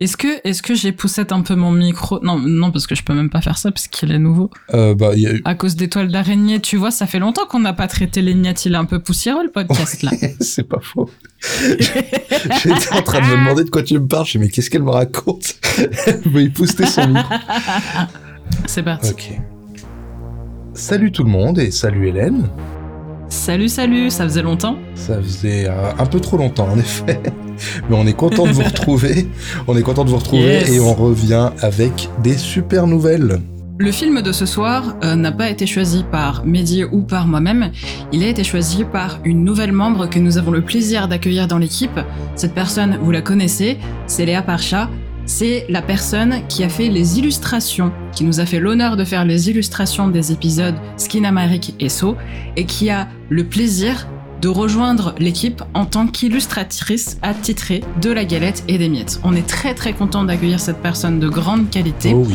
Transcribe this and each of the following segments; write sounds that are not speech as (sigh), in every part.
Est-ce que, est-ce que j'ai poussé un peu mon micro? Non, non, parce que je peux même pas faire ça parce qu'il est nouveau. Euh, bah, y a. À cause des toiles d'araignée, tu vois, ça fait longtemps qu'on n'a pas traité les niates. Il est un peu poussiéreux le podcast là. (laughs) c'est pas faux. (laughs) J'étais en train de me demander de quoi tu me parles. Je me mais qu'est-ce qu'elle me raconte? (laughs) Elle veut y pousser son micro. C'est parti. Ok. Salut tout le monde et salut Hélène. Salut, salut, ça faisait longtemps Ça faisait euh, un peu trop longtemps en effet. (laughs) Mais on est content de vous (laughs) retrouver. On est content de vous retrouver Yes. et on revient avec des super nouvelles. Le film de ce soir euh, n'a pas été choisi par Mehdi ou par moi-même, il a été choisi par une nouvelle membre que nous avons le plaisir d'accueillir dans l'équipe. Cette personne, vous la connaissez, c'est Léa Parcha. C'est la personne qui a fait les illustrations, qui nous a fait l'honneur de faire les illustrations des épisodes Skin Amérique et So, et qui a le plaisir de rejoindre l'équipe en tant qu'illustratrice attitrée de la galette et des miettes. On est très très content d'accueillir cette personne de grande qualité Oh oui.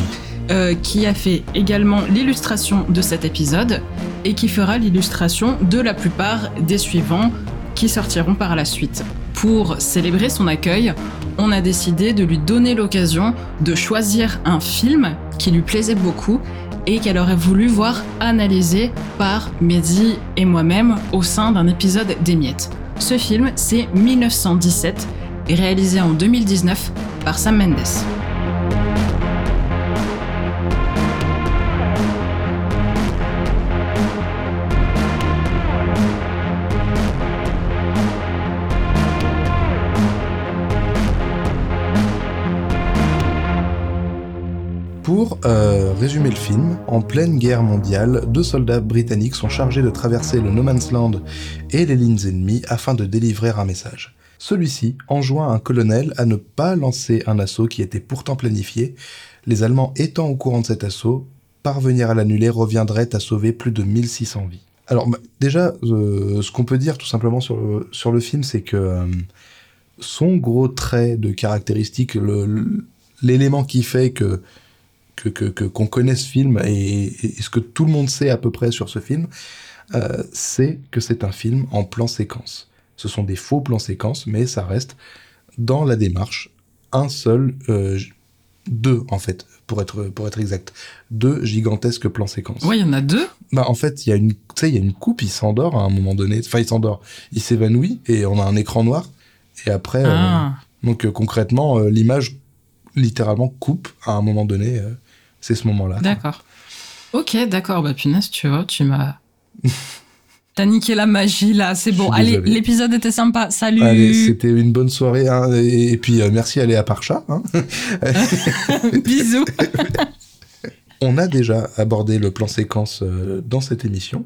euh, qui a fait également l'illustration de cet épisode et qui fera l'illustration de la plupart des suivants qui sortiront par la suite. Pour célébrer son accueil, on a décidé de lui donner l'occasion de choisir un film qui lui plaisait beaucoup et qu'elle aurait voulu voir analysé par Mehdi et moi-même au sein d'un épisode des Miettes. Ce film, c'est 1917, et réalisé en 2019 par Sam Mendes. Pour euh, résumer le film, en pleine guerre mondiale, deux soldats britanniques sont chargés de traverser le No Man's Land et les lignes ennemies afin de délivrer un message. Celui-ci enjoint un colonel à ne pas lancer un assaut qui était pourtant planifié. Les Allemands étant au courant de cet assaut, parvenir à l'annuler reviendrait à sauver plus de 1600 vies. Alors bah, déjà, euh, ce qu'on peut dire tout simplement sur le, film, c'est que euh, son gros trait de caractéristique, l'élément qui fait que que qu'on connaît ce film et, et ce que tout le monde sait à peu près sur ce film, euh, c'est que c'est un film en plan séquence. Ce sont des faux plans séquences, mais ça reste dans la démarche un seul, euh, deux en fait, pour être pour être exact, deux gigantesques plans séquences. Ouais, il y en a deux. Bah en fait, il y a une, tu sais, il y a une coupe, il s'endort à un moment donné. Enfin, il s'endort, il s'évanouit et on a un écran noir. Et après, euh, Ah. donc euh, concrètement, euh, l'image littéralement coupe à un moment donné. C'est ce moment-là. D'accord. Ok, d'accord. Bah punaise, tu vois, tu m'as. (laughs) T'as niqué la magie là, c'est bon. Allez, l'épisode était sympa. Salut. Allez, c'était une bonne soirée. hein, et, puis, euh, merci à Léa Parcha. hein. (laughs) (laughs) Bisous. On a déjà abordé le plan séquence euh, dans cette émission.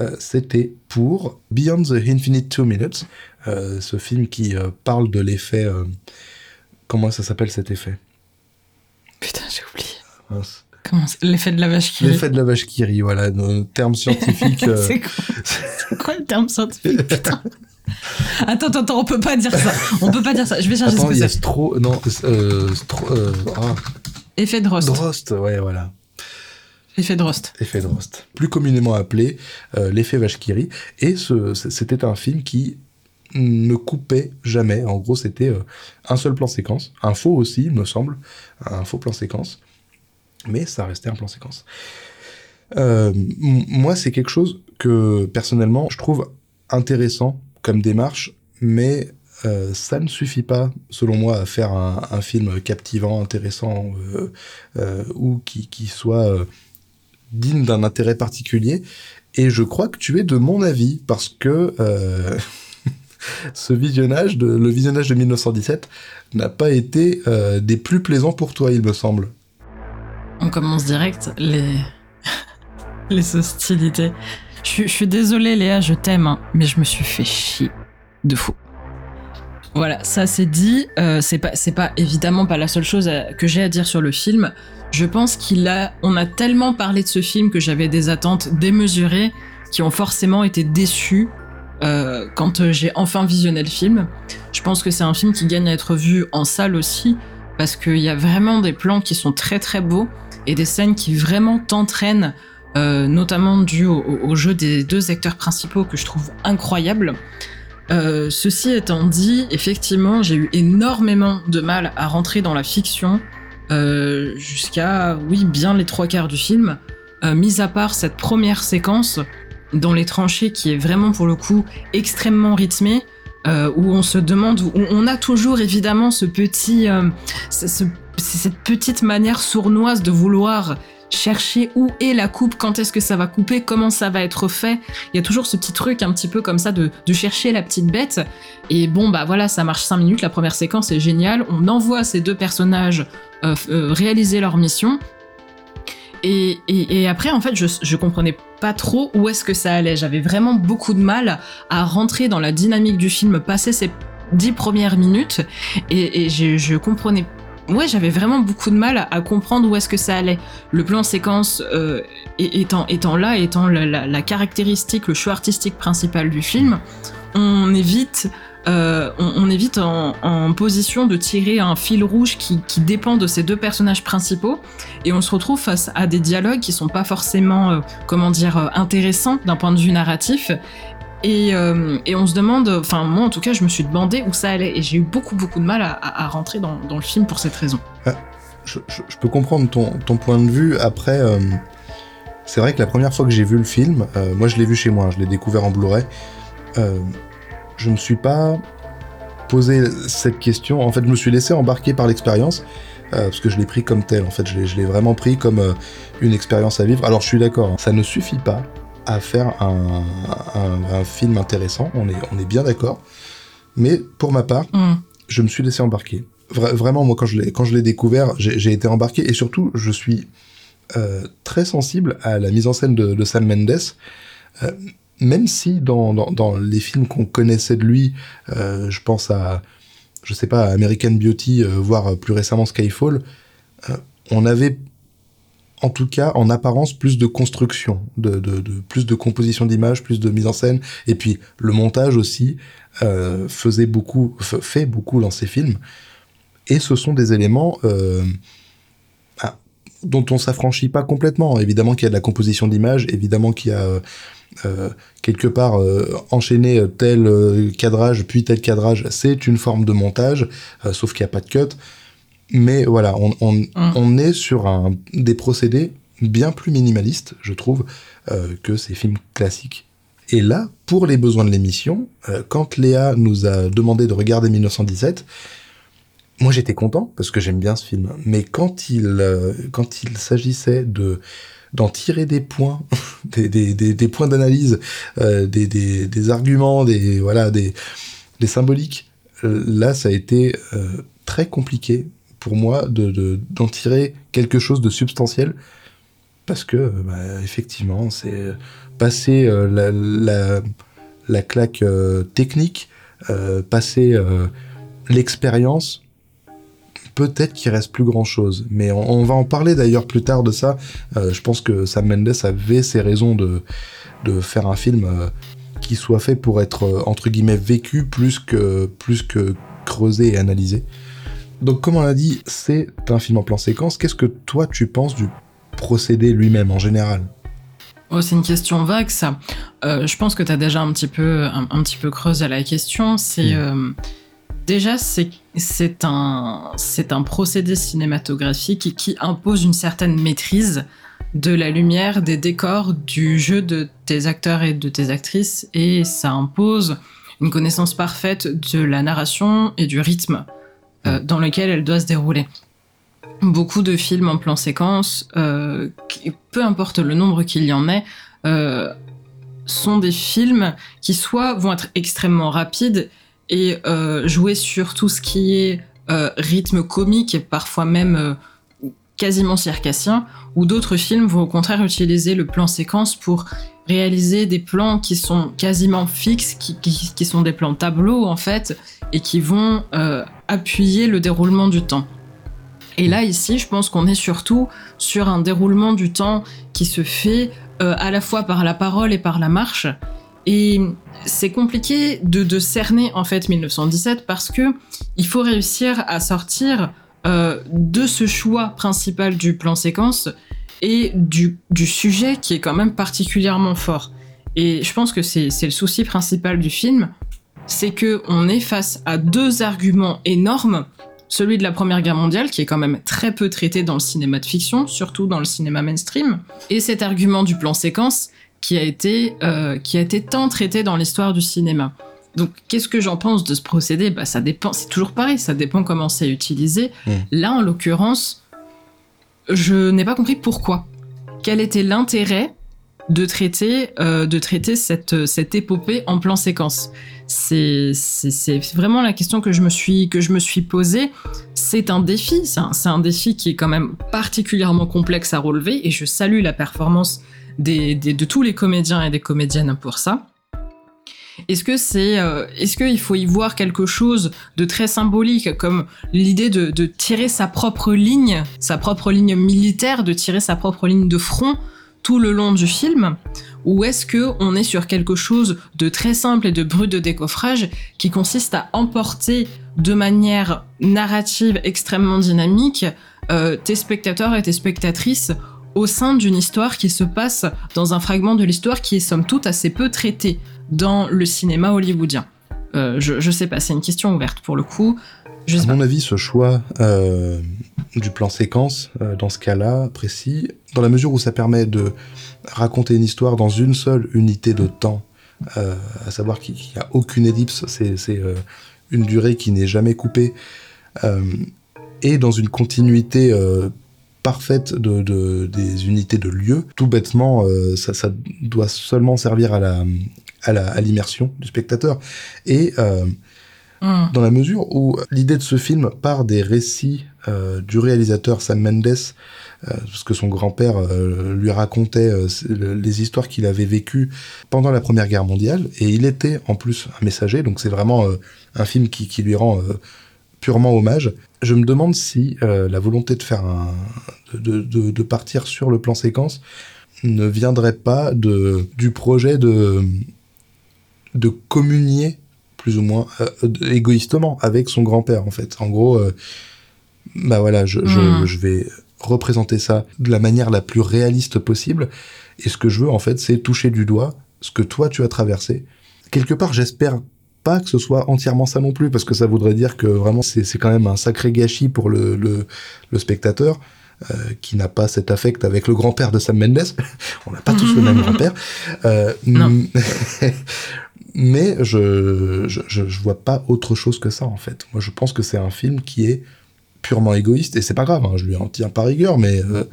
Euh, C'était pour Beyond the Infinite Two Minutes, ce film qui parle de l'effet. comment ça s'appelle cet effet? Putain, j'ai oublié. L'effet de la vache qui. L'effet de la vache qui rit, voilà, nos termes scientifiques. (laughs) euh, c'est quoi, (laughs) quoi le terme scientifique Putain. (laughs) Attends, attends, attends, on peut pas dire ça. On peut pas dire ça. Je vais chercher Attends, ce que c'est. Stro... Non, euh, Stro... euh, ah, Effet de rost. Drost, ouais, voilà. Effet de rost. Effet Drost. Plus communément appelé euh, l'effet vache qui rit. Et ce, c'était un film qui ne coupait jamais. En gros, c'était euh, un seul plan séquence. Un faux aussi, il me semble. Un faux plan séquence. Mais ça restait un plan séquence. Euh, moi, c'est quelque chose que, personnellement, je trouve intéressant comme démarche, mais euh, ça ne suffit pas, selon moi, à faire un, film captivant, intéressant, euh, ou qui, soit digne d'un intérêt particulier. Et je crois que tu es de mon avis, parce que (laughs) ce visionnage, de, le visionnage de 1917, n'a pas été des plus plaisants pour toi, il me semble. On commence direct les (laughs) hostilités. Je, suis- désolée Léa, je t'aime, hein, mais je me suis fait chier de fou. Voilà, ça c'est dit. euh, c'est pas c'est pas évidemment pas la seule chose que j'ai à dire sur le film. Je pense qu'il a on a tellement parlé de ce film que j'avais des attentes démesurées qui ont forcément été déçues euh, quand euh, j'ai enfin visionné le film. Je pense que c'est un film qui gagne à être vu en salle aussi parce qu'il y a vraiment des plans qui sont très très beaux et des scènes qui vraiment t'entraînent, euh, notamment dû au, jeu des deux acteurs principaux que je trouve incroyables. Euh, ceci étant dit, effectivement, j'ai eu énormément de mal à rentrer dans la fiction euh, jusqu'à, oui, bien les trois quarts du film, mis à part cette première séquence dans les tranchées qui est vraiment pour le coup extrêmement rythmée. où on se demande, où on a toujours évidemment ce petit, cette petite manière sournoise de vouloir chercher où est la coupe, quand est-ce que ça va couper, comment ça va être fait. Il y a toujours ce petit truc un petit peu comme ça de, chercher la petite bête. Et bon, bah voilà, ça marche 5 minutes, la première séquence est géniale. On envoie ces deux personnages euh, euh, réaliser leur mission. Et, après, en fait, je, je comprenais pas trop où est-ce que ça allait. J'avais vraiment beaucoup de mal à rentrer dans la dynamique du film, passer ces dix premières minutes, et, je, je comprenais ouais, j'avais vraiment beaucoup de mal à, comprendre où est-ce que ça allait. Le plan séquence euh, étant, là, étant la, caractéristique, le choix artistique principal du film, on évite, euh, on, évite en, position de tirer un fil rouge qui, dépend de ces deux personnages principaux, et on se retrouve face à des dialogues qui sont pas forcément, euh, comment dire, intéressants d'un point de vue narratif, euh, et, on se demande, enfin moi en tout cas, je me suis demandé où ça allait et j'ai eu beaucoup beaucoup de mal à, rentrer dans, le film pour cette raison. Ah, je, peux comprendre ton, point de vue. Après, euh, c'est vrai que la première fois que j'ai vu le film, euh, moi je l'ai vu chez moi, je l'ai découvert en Blu-ray. je me suis pas posé cette question. En fait, je me suis laissé embarquer par l'expérience. parce que je l'ai pris comme tel, en fait, je l'ai vraiment pris comme une expérience à vivre. Alors je suis d'accord, hein, ça ne suffit pas à faire un, film intéressant, on est, on est bien d'accord. Mais pour ma part, mm. je me suis laissé embarquer. vraiment, moi, quand je l'ai, quand je l'ai découvert, j'ai été embarqué et surtout, je suis euh, très sensible à la mise en scène de, Sam Mendes. Euh, même si dans, dans, les films qu'on connaissait de lui, euh, je pense à, je sais pas, American Beauty, voire plus récemment Skyfall, on avait en tout cas en apparence plus de construction, de, plus de composition d'images, plus de mise en scène, et puis le montage aussi euh, faisait beaucoup, fait beaucoup dans ces films. Et ce sont des éléments euh, ah, dont on s'affranchit pas complètement. Évidemment qu'il y a de la composition d'images, évidemment qu'il y a euh, quelque part enchaîner tel cadrage puis tel cadrage, c'est une forme de montage, sauf qu'il n'y a pas de cut. Mais voilà, on, on, est sur un, des procédés bien plus minimalistes, je trouve, euh, que ces films classiques. Et là, pour les besoins de l'émission, euh, quand Léa nous a demandé de regarder 1917, moi j'étais content parce que j'aime bien ce film. Mais quand il, euh, quand il s'agissait de d'en tirer des points, (laughs) des, des, des, des points d'analyse, des, des, des, arguments, des voilà, des, des symboliques, là ça a été très compliqué pour moi de d'en tirer quelque chose de substantiel. Parce que bah, effectivement c'est passer euh, la, la, la, claque euh, technique euh, passer l'expérience peut-être qu'il reste plus grand chose mais on, va en parler d'ailleurs plus tard de ça. Je pense que Sam Mendes avait ses raisons de de faire un film qui soit fait pour être entre guillemets vécu plus que plus que creusé et analysé donc, comme on l'a dit, c'est un film en plan séquence. Qu'est-ce que toi, tu penses du procédé lui-même en général? Oh, c'est une question vague, ça. Euh, je pense que tu as déjà un petit peu, un, petit peu creusé la question. C'est euh, déjà c'est un c'est un procédé cinématographique qui impose une certaine maîtrise de la lumière, des décors, du jeu de tes acteurs et de tes actrices, et ça impose une connaissance parfaite de la narration et du rythme euh, dans lequel elle doit se dérouler. Beaucoup de films en plan séquence, euh, peu importe le nombre qu'il y en ait, euh, sont des films qui soit vont être extrêmement rapides et jouer sur tout ce qui est rythme comique et parfois même quasiment circassien, ou d'autres films vont au contraire utiliser le plan séquence pour réaliser des plans qui sont quasiment fixes, qui, qui, sont des plans tableaux en fait, et qui vont euh, appuyer le déroulement du temps. Et là, ici, je pense qu'on est surtout sur un déroulement du temps qui se fait euh, à la fois par la parole et par la marche. Et c'est compliqué de, cerner en fait 1917 parce que il faut réussir à sortir euh, de ce choix principal du plan séquence et du, sujet qui est quand même particulièrement fort. Et je pense que c'est le souci principal du film, c'est que on est face à deux arguments énormes. Celui de la Première Guerre mondiale, qui est quand même très peu traité dans le cinéma de fiction, surtout dans le cinéma mainstream, et cet argument du plan séquence, qui a été, euh, qui a été tant traité dans l'histoire du cinéma. Donc, qu'est-ce que j'en pense de ce procédé? Bah, ça dépend. C'est toujours pareil. Ça dépend comment c'est utilisé. Mm. Là, en l'occurrence, je n'ai pas compris pourquoi. Quel était l'intérêt de traiter, euh, de traiter cette, cette épopée en plan séquence? C'est vraiment la question que je me suis, que je me suis posée. C'est un défi. C'est un, défi qui est quand même particulièrement complexe à relever. Et je salue la performance de tous les comédiens et des comédiennes pour ça. Est-ce que c'est, euh, est-ce qu'il faut y voir quelque chose de très symbolique, comme l'idée de, de tirer sa propre ligne, sa propre ligne militaire, de tirer sa propre ligne de front tout le long du film, ou est-ce que on est sur quelque chose de très simple et de brut de décoffrage qui consiste à emporter de manière narrative extrêmement dynamique euh, tes spectateurs et tes spectatrices au sein d'une histoire qui se passe dans un fragment de l'histoire qui est somme toute assez peu traité dans le cinéma hollywoodien Euh, je, je sais pas, c'est une question ouverte pour le coup. Je À pas. mon avis, ce choix euh, du plan séquence, dans ce cas-là précis, dans la mesure où ça permet de raconter une histoire dans une seule unité de temps, euh, à savoir qu'il n'y a aucune ellipse, c'est euh, une durée qui n'est jamais coupée, euh, et dans une continuité parfaite de, de- des unités de lieu, tout bêtement, ça, doit seulement servir à l'immersion du spectateur. Et Hmm. dans la mesure où l'idée de ce film part des récits euh, du réalisateur Sam Mendes, euh, parce que son grand-père euh, lui racontait euh, les histoires qu'il avait vécues pendant la Première Guerre mondiale, et il était en plus un messager, donc c'est vraiment un film qui, qui lui rend purement hommage. Je me demande si la volonté de faire un, de, de, de partir sur le plan séquence ne viendrait pas de, du projet de, de communier plus ou moins euh, euh, égoïstement avec son grand-père en fait. En gros, euh, bah voilà, je, je- Hmm. je vais représenter ça de la manière la plus réaliste possible. Et ce que je veux en fait, c'est toucher du doigt ce que toi tu as traversé. Quelque part, j'espère pas que ce soit entièrement ça non plus, parce que ça voudrait dire que vraiment c'est c'est quand même un sacré gâchis pour le, le, le spectateur. euh, qui n'a pas cet affect avec le grand-père de Sam Mendes. (laughs) On n'a pas tous le même (laughs) grand-père. Euh, Non. (laughs) mais je, je, je, vois pas autre chose que ça, en fait. Moi, je pense que c'est un film qui est purement égoïste, et c'est pas grave, hein, je lui en tiens pas rigueur, mais euh,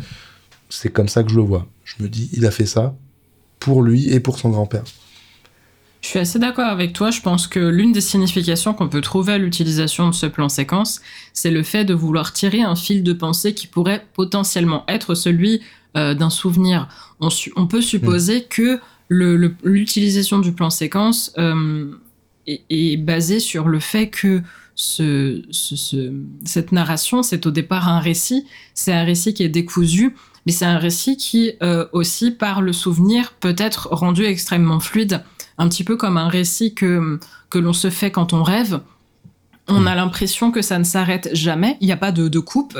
c'est comme ça que je le vois. Je me dis, il a fait ça pour lui et pour son grand-père. Je suis assez d'accord avec toi. Je pense que l'une des significations qu'on peut trouver à l'utilisation de ce plan séquence, c'est le fait de vouloir tirer un fil de pensée qui pourrait potentiellement être celui euh, d'un souvenir. On, su- on peut supposer que le- le- l'utilisation du plan séquence euh, est, basée sur le fait que ce, ce- ce- cette narration, c'est au départ un récit, c'est un récit qui est décousu, mais c'est un récit qui euh, aussi, par le souvenir, peut être rendu extrêmement fluide. Un petit peu comme un récit que, que l'on se fait quand on rêve. On a l'impression que ça ne s'arrête jamais, il n'y a pas de, de coupe,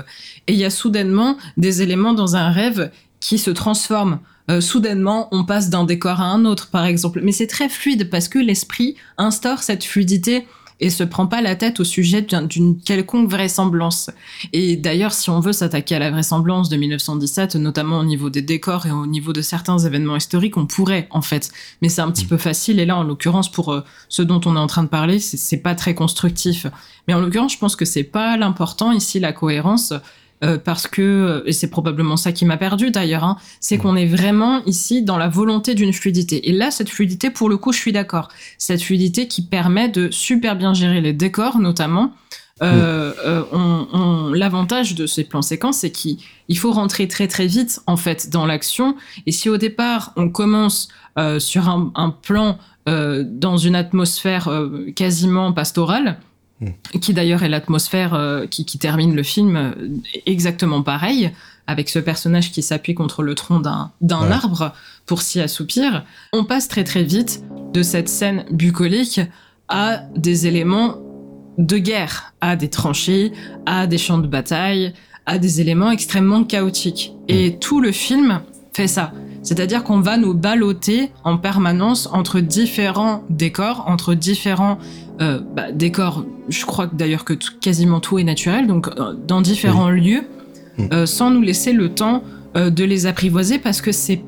et il y a soudainement des éléments dans un rêve qui se transforment. Euh, soudainement, on passe d'un décor à un autre, par exemple. Mais c'est très fluide parce que l'esprit instaure cette fluidité et se prend pas la tête au sujet d'un- d'une quelconque vraisemblance. Et d'ailleurs, si on veut s'attaquer à la vraisemblance de 1917, notamment au niveau des décors et au niveau de certains événements historiques, on pourrait, en fait. Mais c'est un petit peu facile. Et là, en l'occurrence, pour euh, ce dont on est en train de parler, c'est- c'est pas très constructif. Mais en l'occurrence, je pense que c'est pas l'important ici, la cohérence. Euh, parce que, et c'est probablement ça qui m'a perdu d'ailleurs, hein, c'est qu'on est vraiment ici dans la volonté d'une fluidité. Et là, cette fluidité, pour le coup, je suis d'accord. Cette fluidité qui permet de super bien gérer les décors, notamment. Euh, euh, on- on- L'avantage de ces plans séquences, c'est qu'il il faut rentrer très très vite en fait dans l'action. Et si au départ on commence euh, sur un, un plan euh, dans une atmosphère euh, quasiment pastorale, qui d'ailleurs est l'atmosphère euh, qui, qui termine le film euh, exactement pareil, avec ce personnage qui s'appuie contre le tronc d'un Ouais. arbre pour s'y assoupir, on passe très très vite de cette scène bucolique à des éléments de guerre, à des tranchées, à des champs de bataille, à des éléments extrêmement chaotiques. Et tout le film fait ça. C'est-à-dire qu'on va nous balloter en permanence entre différents décors, entre différents euh, bah, décors. Je crois d'ailleurs que quasiment tout est naturel, donc euh, dans différents lieux, Mm. euh, sans nous laisser le temps euh, de les apprivoiser parce que c'est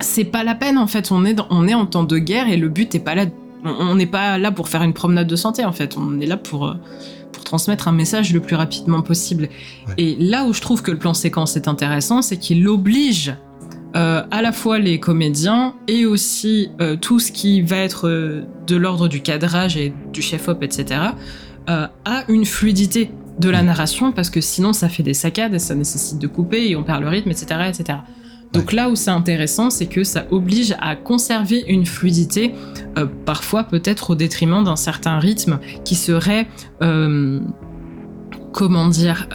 c'est pas la peine en fait. On est dans- on est en temps de guerre et le but est pas là. on- n'est pas là pour faire une promenade de santé en fait. On est là pour pour transmettre un message le plus rapidement possible. Ouais. Et là où je trouve que le plan séquence est intéressant, c'est qu'il oblige euh, à la fois les comédiens et aussi euh, tout ce qui va être euh, de l'ordre du cadrage et du chef-op, etc., à une fluidité de la narration, parce que sinon ça fait des saccades et ça nécessite de couper et on perd le rythme, etc. etc. Donc là où c'est intéressant, c'est que ça oblige à conserver une fluidité, parfois peut-être au détriment d'un certain rythme qui serait, comment dire,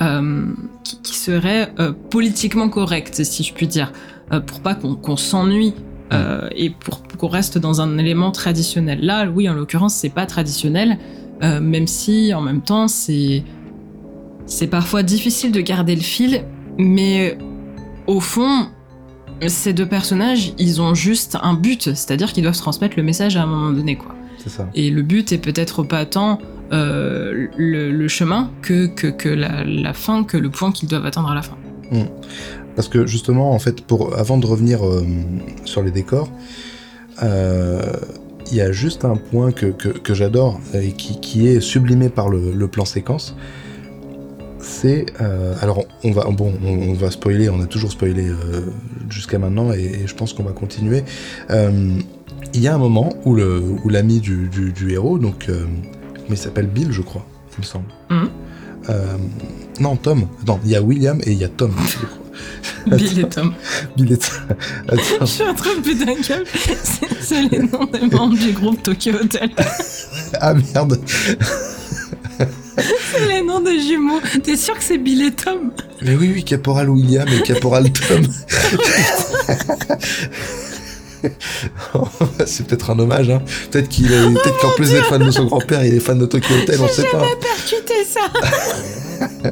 qui, qui serait politiquement correct, si je puis dire, pour pas qu'on s'ennuie. euh, et pour qu'on reste dans un élément traditionnel. Là, oui, en l'occurrence, c'est pas traditionnel, euh, même si en même temps, c'est c'est parfois difficile de garder le fil, mais au fond, ces deux personnages, ils ont juste un but, c'est-à-dire qu'ils doivent transmettre le message à un moment donné, quoi. Ça. Et le but est peut-être pas tant euh, le, le chemin que, que, que la, la fin, que le point qu'ils doivent atteindre à la fin. Parce que justement, en fait, pour, avant de revenir euh, sur les décors, euh, il y a juste un point que, que, que j'adore et qui, qui est sublimé par le, le plan séquence. C'est euh, alors on va bon on, on va spoiler on a toujours spoilé jusqu'à maintenant et, et je pense qu'on va continuer. Il y a un moment où le où l'ami du, du, du héros donc comment il s'appelle? Bill je crois il me semble. Euh, non Tom non il y a William et il y a Tom. Bill et Tom. Bill est... Je Attends, suis en train de péter un câble. C'est les noms des membres du groupe Tokyo Hotel. ah merde (laughs) C'est les noms des jumeaux. T'es sûr que c'est Bill et Tom Mais oui, oui, Caporal William et Caporal Tom. (laughs) c'est peut-être un hommage, hein. Peut-être qu'il est, peut-être qu'en plus d'être fan de son grand-père, il est fan de Tokyo Hotel, on sait pas. Percuter ça (laughs)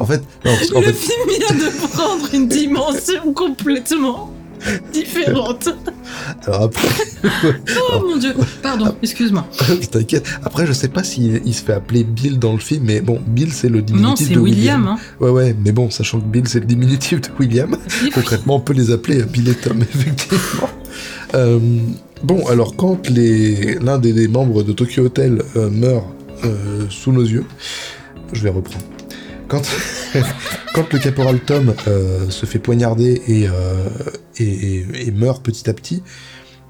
En fait, non, parce qu'en Le fait, film vient de prendre une dimension complètement différente. alors après, Oh mon dieu. Pardon, excuse-moi. (laughs) t'inquiète. Après, je sais pas s'il il se fait appeler Bill dans le film, mais bon, Bill c'est le diminutif Non, c'est de William. hein. Ouais, ouais, mais bon, sachant que Bill c'est le diminutif de William, concrètement, on peut les appeler Bill et Tom, (laughs) effectivement. Euh, bon, alors quand l'un des, des membres de Tokyo Hotel euh, meurt euh, sous nos yeux, je vais reprendre. (laughs) Quand, le caporal Tom euh, se fait poignarder et, euh, et, meurt petit à petit,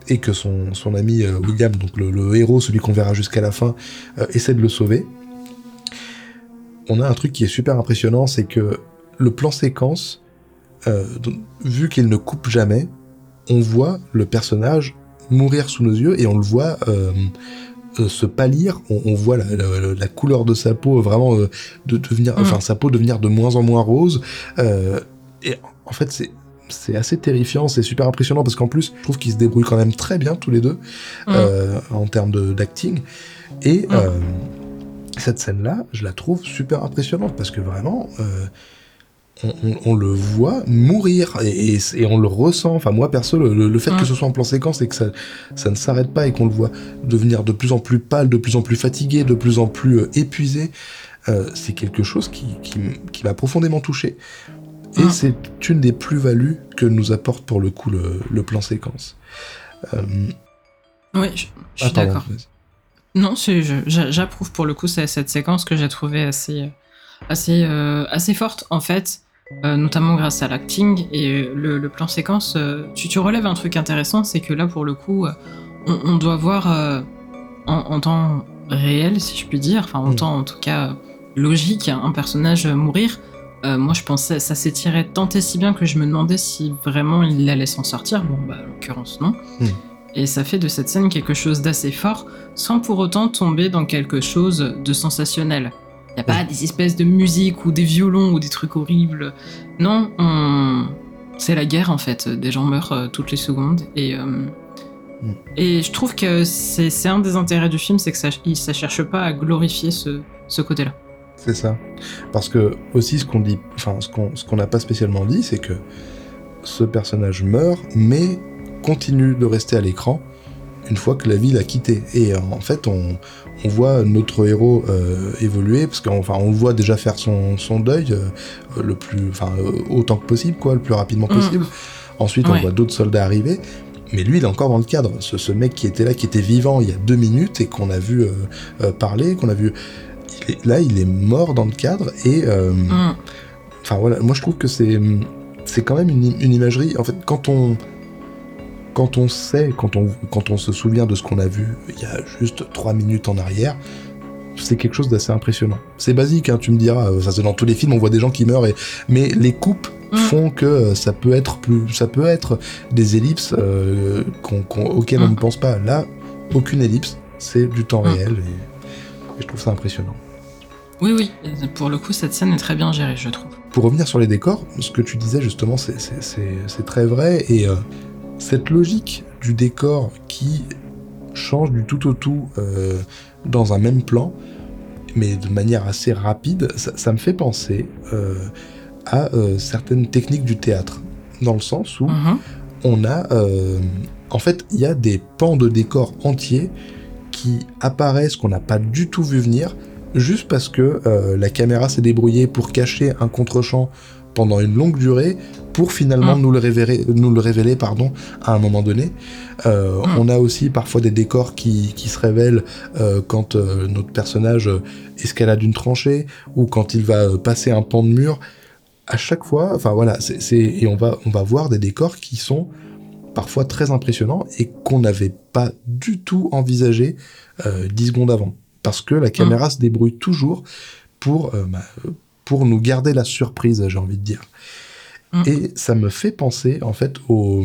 et que son, ami euh, William, donc le, héros, celui qu'on verra jusqu'à la fin, essaie de le sauver, on a un truc qui est super impressionnant, c'est que le plan séquence, vu qu'il ne coupe jamais, on voit le personnage mourir sous nos yeux et on le voit euh, se pâlir. On, on voit la, la- la couleur de sa peau vraiment euh, de devenir, Mm. enfin sa peau devenir de moins en moins rose. Euh, et en fait, c'est c'est assez terrifiant, c'est super impressionnant parce qu'en plus, je trouve qu'ils se débrouillent quand même très bien tous les deux Mm. en termes d'acting. Et Mm. cette scène-là, je la trouve super impressionnante parce que vraiment, on, on- on le voit mourir et, et- et on le ressent. Enfin, moi perso, le, le- le fait que ce soit en plan séquence et que ça, ça ne s'arrête pas et qu'on le voit devenir de plus en plus pâle, de plus en plus fatigué, de plus en plus euh, épuisé, euh, c'est quelque chose qui, qui qui m'a profondément touché. Et c'est une des plus-values que nous apporte pour le coup le, le plan séquence. Euh, Oui, je, je ah, suis pardon, d'accord. Non, j'approuve pour le coup cette, séquence que j'ai trouvée assez, assez, assez forte en fait, euh, notamment grâce à l'acting et le, le plan séquence. euh, tu, tu relèves un truc intéressant, c'est que là pour le coup, euh, on, on doit voir euh, en, en temps réel, si je puis dire, enfin en Mm. temps en tout cas logique, un personnage mourir. Euh, moi, je pensais ça s'étirait tant et si bien que je me demandais si vraiment il allait s'en sortir. Bon, bah, en l'occurrence, non. Mm. Et ça fait de cette scène quelque chose d'assez fort, sans pour autant tomber dans quelque chose de sensationnel. Il n'y a pas des espèces de musique ou des violons ou des trucs horribles. Non, on... c'est la guerre en fait. Des gens meurent euh, toutes les secondes. Et, euh, et je trouve que c'est c'est un des intérêts du film, c'est que ça, ça cherche pas à glorifier ce, ce côté-là. C'est ça. Parce que aussi ce qu'on dit, enfin ce qu'on ce qu'on n'a pas spécialement dit, c'est que ce personnage meurt, mais continue de rester à l'écran une fois que la ville a quitté. Et euh, en fait, on, voit notre héros euh, évoluer, parce qu'on on le voit déjà faire son, deuil euh, le plus, enfin, autant que possible, quoi, le plus rapidement mm. possible. Ensuite, on voit d'autres soldats arriver. Mais lui, il est encore dans le cadre. Ce, mec qui était là, qui était vivant il y a deux minutes et qu'on a vu parler, qu'on a vu. là, il est mort dans le cadre et. Mm. Enfin voilà, moi je trouve que c'est c'est quand même une, imagerie. En fait, quand on quand on sait, quand on, quand on se souvient de ce qu'on a vu il y a juste trois minutes en arrière, c'est quelque chose d'assez impressionnant. C'est basique, hein, tu me diras, ça c'est dans tous les films, on voit des gens qui meurent, et... mais les coupes mm. font que euh, ça peut être plus, ça peut être des ellipses euh, auxquelles on mm. ne pense pas. Là, aucune ellipse, c'est du temps mm. réel, et... je trouve ça impressionnant. Oui, oui, pour le coup, cette scène est très bien gérée, je trouve. Pour revenir sur les décors, ce que tu disais justement, c'est très vrai, et euh, cette logique du décor qui change du tout au tout euh, dans un même plan, mais de manière assez rapide, ça, me fait penser euh, à euh, certaines techniques du théâtre, dans le sens où mhm. on a, en fait, il y a des pans de décor entiers qui apparaissent qu'on n'a pas du tout vu venir, juste parce que la caméra s'est débrouillée pour cacher un contre-champ pendant une longue durée pour finalement mm. nous le révéler, nous le révéler pardon, à un moment donné. Euh, mm. On a aussi parfois des décors qui, qui se révèlent euh, quand euh, notre personnage escalade une tranchée ou quand il va passer un pan de mur. À chaque fois, enfin voilà, c'est et on va on va voir des décors qui sont parfois très impressionnants et qu'on n'avait pas du tout envisagé dix secondes avant, parce que la caméra mm. se débrouille toujours pour bah, pour nous garder la surprise, j'ai envie de dire. Mm. Et ça me fait penser en fait au,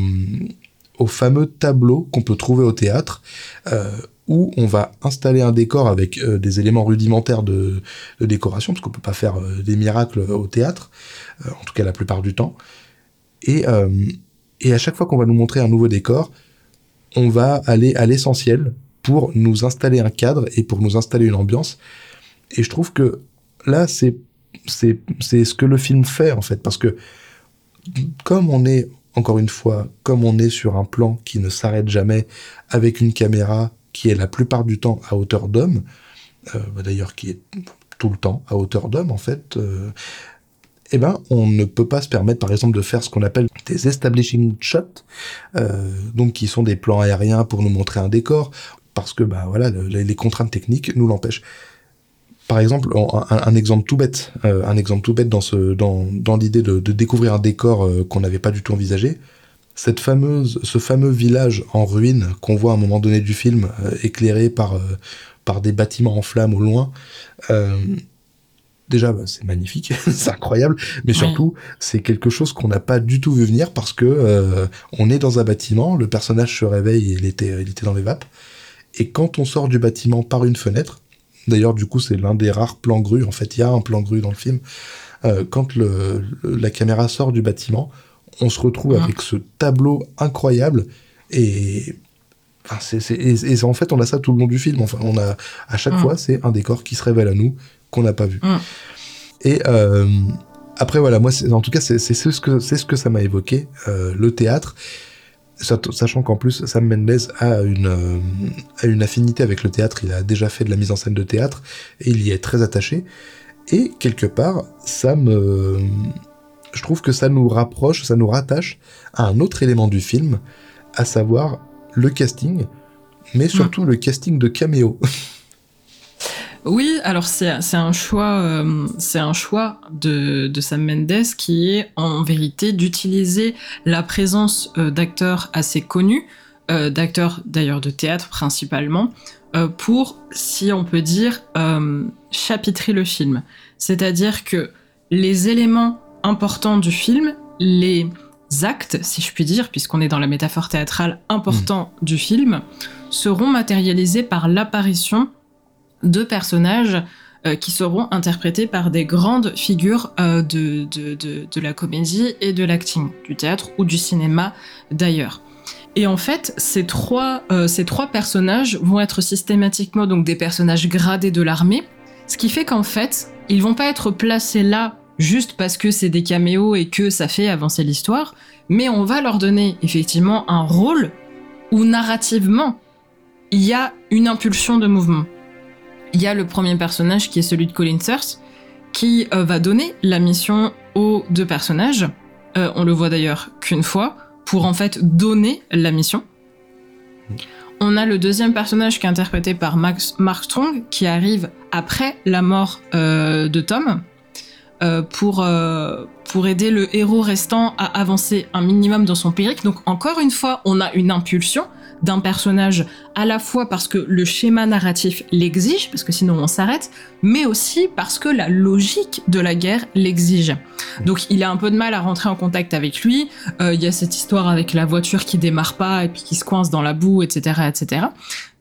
au fameux tableau qu'on peut trouver au théâtre. Euh, où on va installer un décor avec euh, des éléments rudimentaires de, de décoration, parce qu'on peut pas faire euh, des miracles au théâtre, en tout cas la plupart du temps. Et, et à chaque fois qu'on va nous montrer un nouveau décor, on va aller à l'essentiel pour nous installer un cadre et pour nous installer une ambiance. Et je trouve que là, c'est c'est ce que le film fait en fait, parce que comme on est, encore une fois, comme on est sur un plan qui ne s'arrête jamais, avec une caméra qui est la plupart du temps à hauteur d'homme, euh, d'ailleurs qui est tout le temps à hauteur d'homme en fait, euh, eh ben, on ne peut pas se permettre, par exemple, de faire ce qu'on appelle des establishing shots, euh, donc qui sont des plans aériens pour nous montrer un décor, parce que bah voilà, les contraintes techniques nous l'empêchent. Par exemple, un, exemple tout bête, euh, un exemple tout bête dans ce, dans, dans l'idée de, de, découvrir un décor euh, qu'on n'avait pas du tout envisagé. Cette fameuse, ce fameux village en ruine qu'on voit à un moment donné du film, euh, éclairé par, par des bâtiments en flammes au loin. déjà, bah, c'est magnifique, (laughs) c'est incroyable, mais surtout, c'est quelque chose qu'on n'a pas du tout vu venir parce que on est dans un bâtiment, le personnage se réveille, et il était, il était dans les vapes, et quand on sort du bâtiment par une fenêtre, D'ailleurs, du coup, c'est l'un des rares plans grue. En fait, il y a un plan grue dans le film. Euh, quand le, la caméra sort du bâtiment, on se retrouve avec ce tableau incroyable et Enfin, c'est, et, en fait, on a ça tout le long du film. Enfin, on a à chaque fois, c'est un décor qui se révèle à nous qu'on n'a pas vu. Et euh, après, voilà, moi, en tout cas, c'est, ce que c'est ce que ça m'a évoqué, euh, le théâtre sachant qu'en plus Sam Mendes a une, euh, a une affinité avec le théâtre, il a déjà fait de la mise en scène de théâtre et il y est très attaché. Et quelque part, ça me, je trouve que ça nous rapproche, ça nous rattache à un autre élément du film, à savoir le casting, mais surtout mm. le casting de caméo. (laughs) Oui, alors c'est un choix, euh, c'est un choix de, Sam Mendes qui est en vérité d'utiliser la présence euh, d'acteurs assez connus, euh, d'acteurs d'ailleurs de théâtre principalement, pour, si on peut dire, chapitrer le film. C'est-à-dire que les éléments importants du film, les actes, si je puis dire, puisqu'on est dans la métaphore théâtrale importante mmh. du film, seront matérialisés par l'apparition deux personnages euh, qui seront interprétés par des grandes figures euh, de, de, la comédie et de l'acting, du théâtre ou du cinéma d'ailleurs. Et en fait, ces trois, euh, ces trois personnages vont être systématiquement donc des personnages gradés de l'armée, ce qui fait qu'en fait, ils vont pas être placés là juste parce que c'est des caméos et que ça fait avancer l'histoire, mais on va leur donner effectivement un rôle où narrativement, il y a une impulsion de mouvement. Il y a le premier personnage qui est celui de Colin Thurst, qui euh, va donner la mission aux deux personnages. Euh, on le voit d'ailleurs qu'une fois, pour en fait donner la mission. On a le deuxième personnage qui est interprété par Max, Mark Strong, qui arrive après la mort euh, de Tom, pour, pour aider le héros restant à avancer un minimum dans son périple. Donc encore une fois, on a une impulsion, d'un personnage à la fois parce que le schéma narratif l'exige, parce que sinon on s'arrête, mais aussi parce que la logique de la guerre l'exige. Donc il a un peu de mal à rentrer en contact avec lui. Euh, il y a cette histoire avec la voiture qui démarre pas et puis qui se coince dans la boue, etc., etc.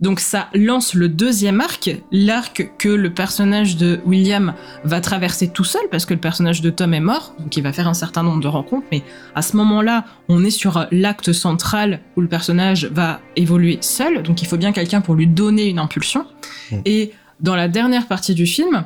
Donc ça lance le deuxième arc, l'arc que le personnage de William va traverser tout seul parce que le personnage de Tom est mort, donc il va faire un certain nombre de rencontres. Mais à ce moment-là, on est sur l'acte central où le personnage va évoluer seul, donc il faut bien quelqu'un pour lui donner une impulsion. Mm. Et dans la dernière partie du film,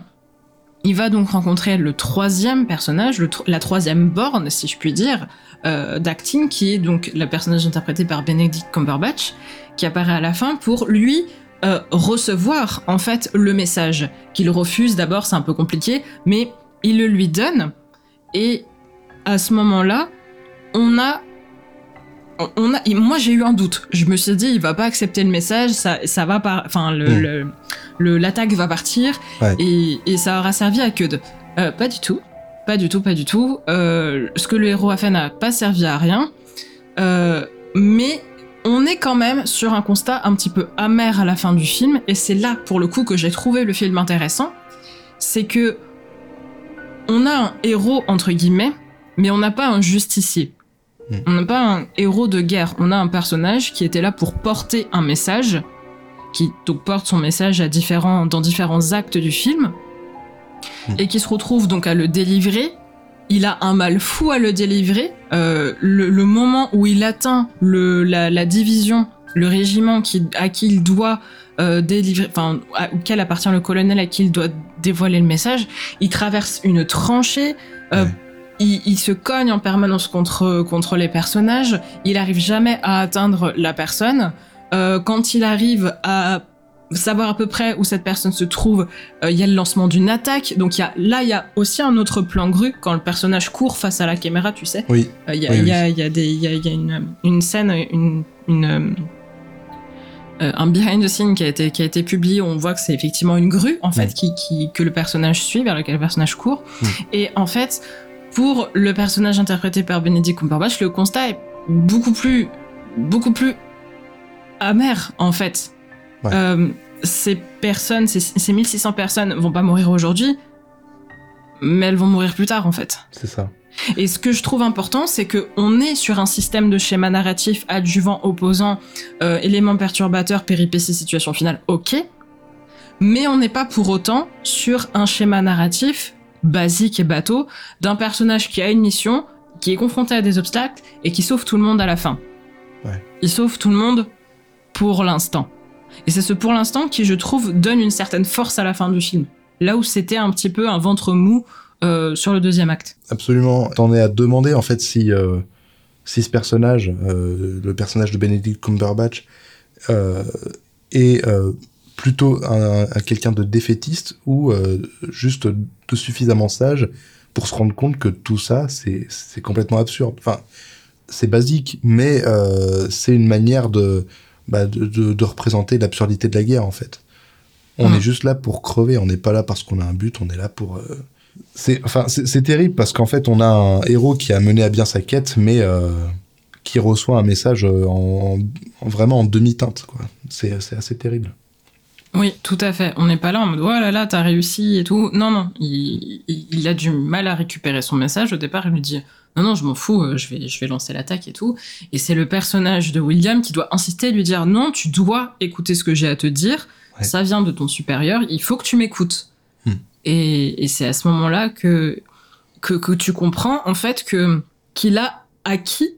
il va donc rencontrer le troisième personnage, la troisième borne, si je puis dire, euh, d'acting, qui est donc le personnage interprété par Benedict Cumberbatch, qui apparaît à la fin pour lui euh, recevoir en fait le message qu'il refuse. D'abord, c'est un peu compliqué, mais il le lui donne. Et à ce moment-là, on a on a, moi j'ai eu un doute. Je me suis dit, il va pas accepter le message, ça, ça va pas, enfin le, hmm. l'attaque va partir et, et, ça aura servi à que de. Euh, pas du tout, pas du tout, pas du tout. Euh, ce que le héros a fait n'a pas servi à rien, euh, mais on est quand même sur un constat un petit peu amer à la fin du film et c'est là pour le coup que j'ai trouvé le film intéressant, c'est que on a un héros entre guillemets, mais on n'a pas un justicier. Hmm. On n'a pas un héros de guerre, on a un personnage qui était là pour porter un message, qui donc porte son message à différents, dans différents actes du film, hmm. et qui se retrouve donc à le délivrer. Il a un mal fou à le délivrer. Euh, le, moment où il atteint le, la, division, le régiment qui, à qui il doit euh, délivrer, enfin, auquel appartient le colonel à qui il doit dévoiler le message, il traverse une tranchée. Euh, il, se cogne en permanence contre, contre les personnages, il arrive jamais à atteindre la personne. Euh, quand il arrive à savoir à peu près où cette personne se trouve, euh, il y a le lancement d'une attaque. Donc y a, là, il y a aussi un autre plan grue quand le personnage court face à la caméra, tu sais. Oui. Il y, a, y, a, y, a y, a, une, une scène, une, une euh, un behind the scene qui a été qui a été publié. On voit que c'est effectivement une grue en fait qui, qui, que le personnage suit vers lequel le personnage court. Mm. Et en fait, pour le personnage interprété par Benedict Cumberbatch, le constat est beaucoup plus, beaucoup plus amer en fait. Euh, ces personnes, ces, ces 1600 personnes vont pas mourir aujourd'hui, mais elles vont mourir plus tard en fait. C'est ça. Et ce que je trouve important, c'est que on est sur un système de schéma narratif adjuvant, opposant, euh, éléments perturbateurs, péripéties, situation finale, ok. Mais on n'est pas pour autant sur un schéma narratif basique et bateau d'un personnage qui a une mission, qui est confronté à des obstacles et qui sauve tout le monde à la fin. Il sauve tout le monde pour l'instant. Et c'est ce pour l'instant qui, je trouve, donne une certaine force à la fin du film. Là où c'était un petit peu un ventre mou euh, sur le deuxième acte. Absolument. T'en es à demander en fait si, euh, si ce personnage, euh, le personnage de Benedict Cumberbatch, est plutôt un, quelqu'un de défaitiste ou juste de suffisamment sage pour se rendre compte que tout ça, c'est complètement absurde. Enfin, c'est basique, mais c'est une manière bah, de, de, de, représenter l'absurdité de la guerre, en fait. On est juste là pour crever, on n'est pas là parce qu'on a un but, on est là pour... Euh, c'est enfin, c'est terrible parce qu'en fait, on a un héros qui a mené à bien sa quête, mais qui reçoit un message en, vraiment en demi-teinte. C'est assez terrible. Oui, tout à fait. On n'est pas là en mode oh là là, t'as réussi et tout. Non, non, il, a du mal à récupérer son message. Au départ, il lui dit non, non, je m'en fous, euh, je vais, je vais lancer l'attaque et tout. Et c'est le personnage de William qui doit insister, lui dire non, tu dois écouter ce que j'ai à te dire. Ça vient de ton supérieur, il faut que tu m'écoutes. Hmm. Et, c'est à ce moment-là que, que, tu comprends en fait que qu'il a acquis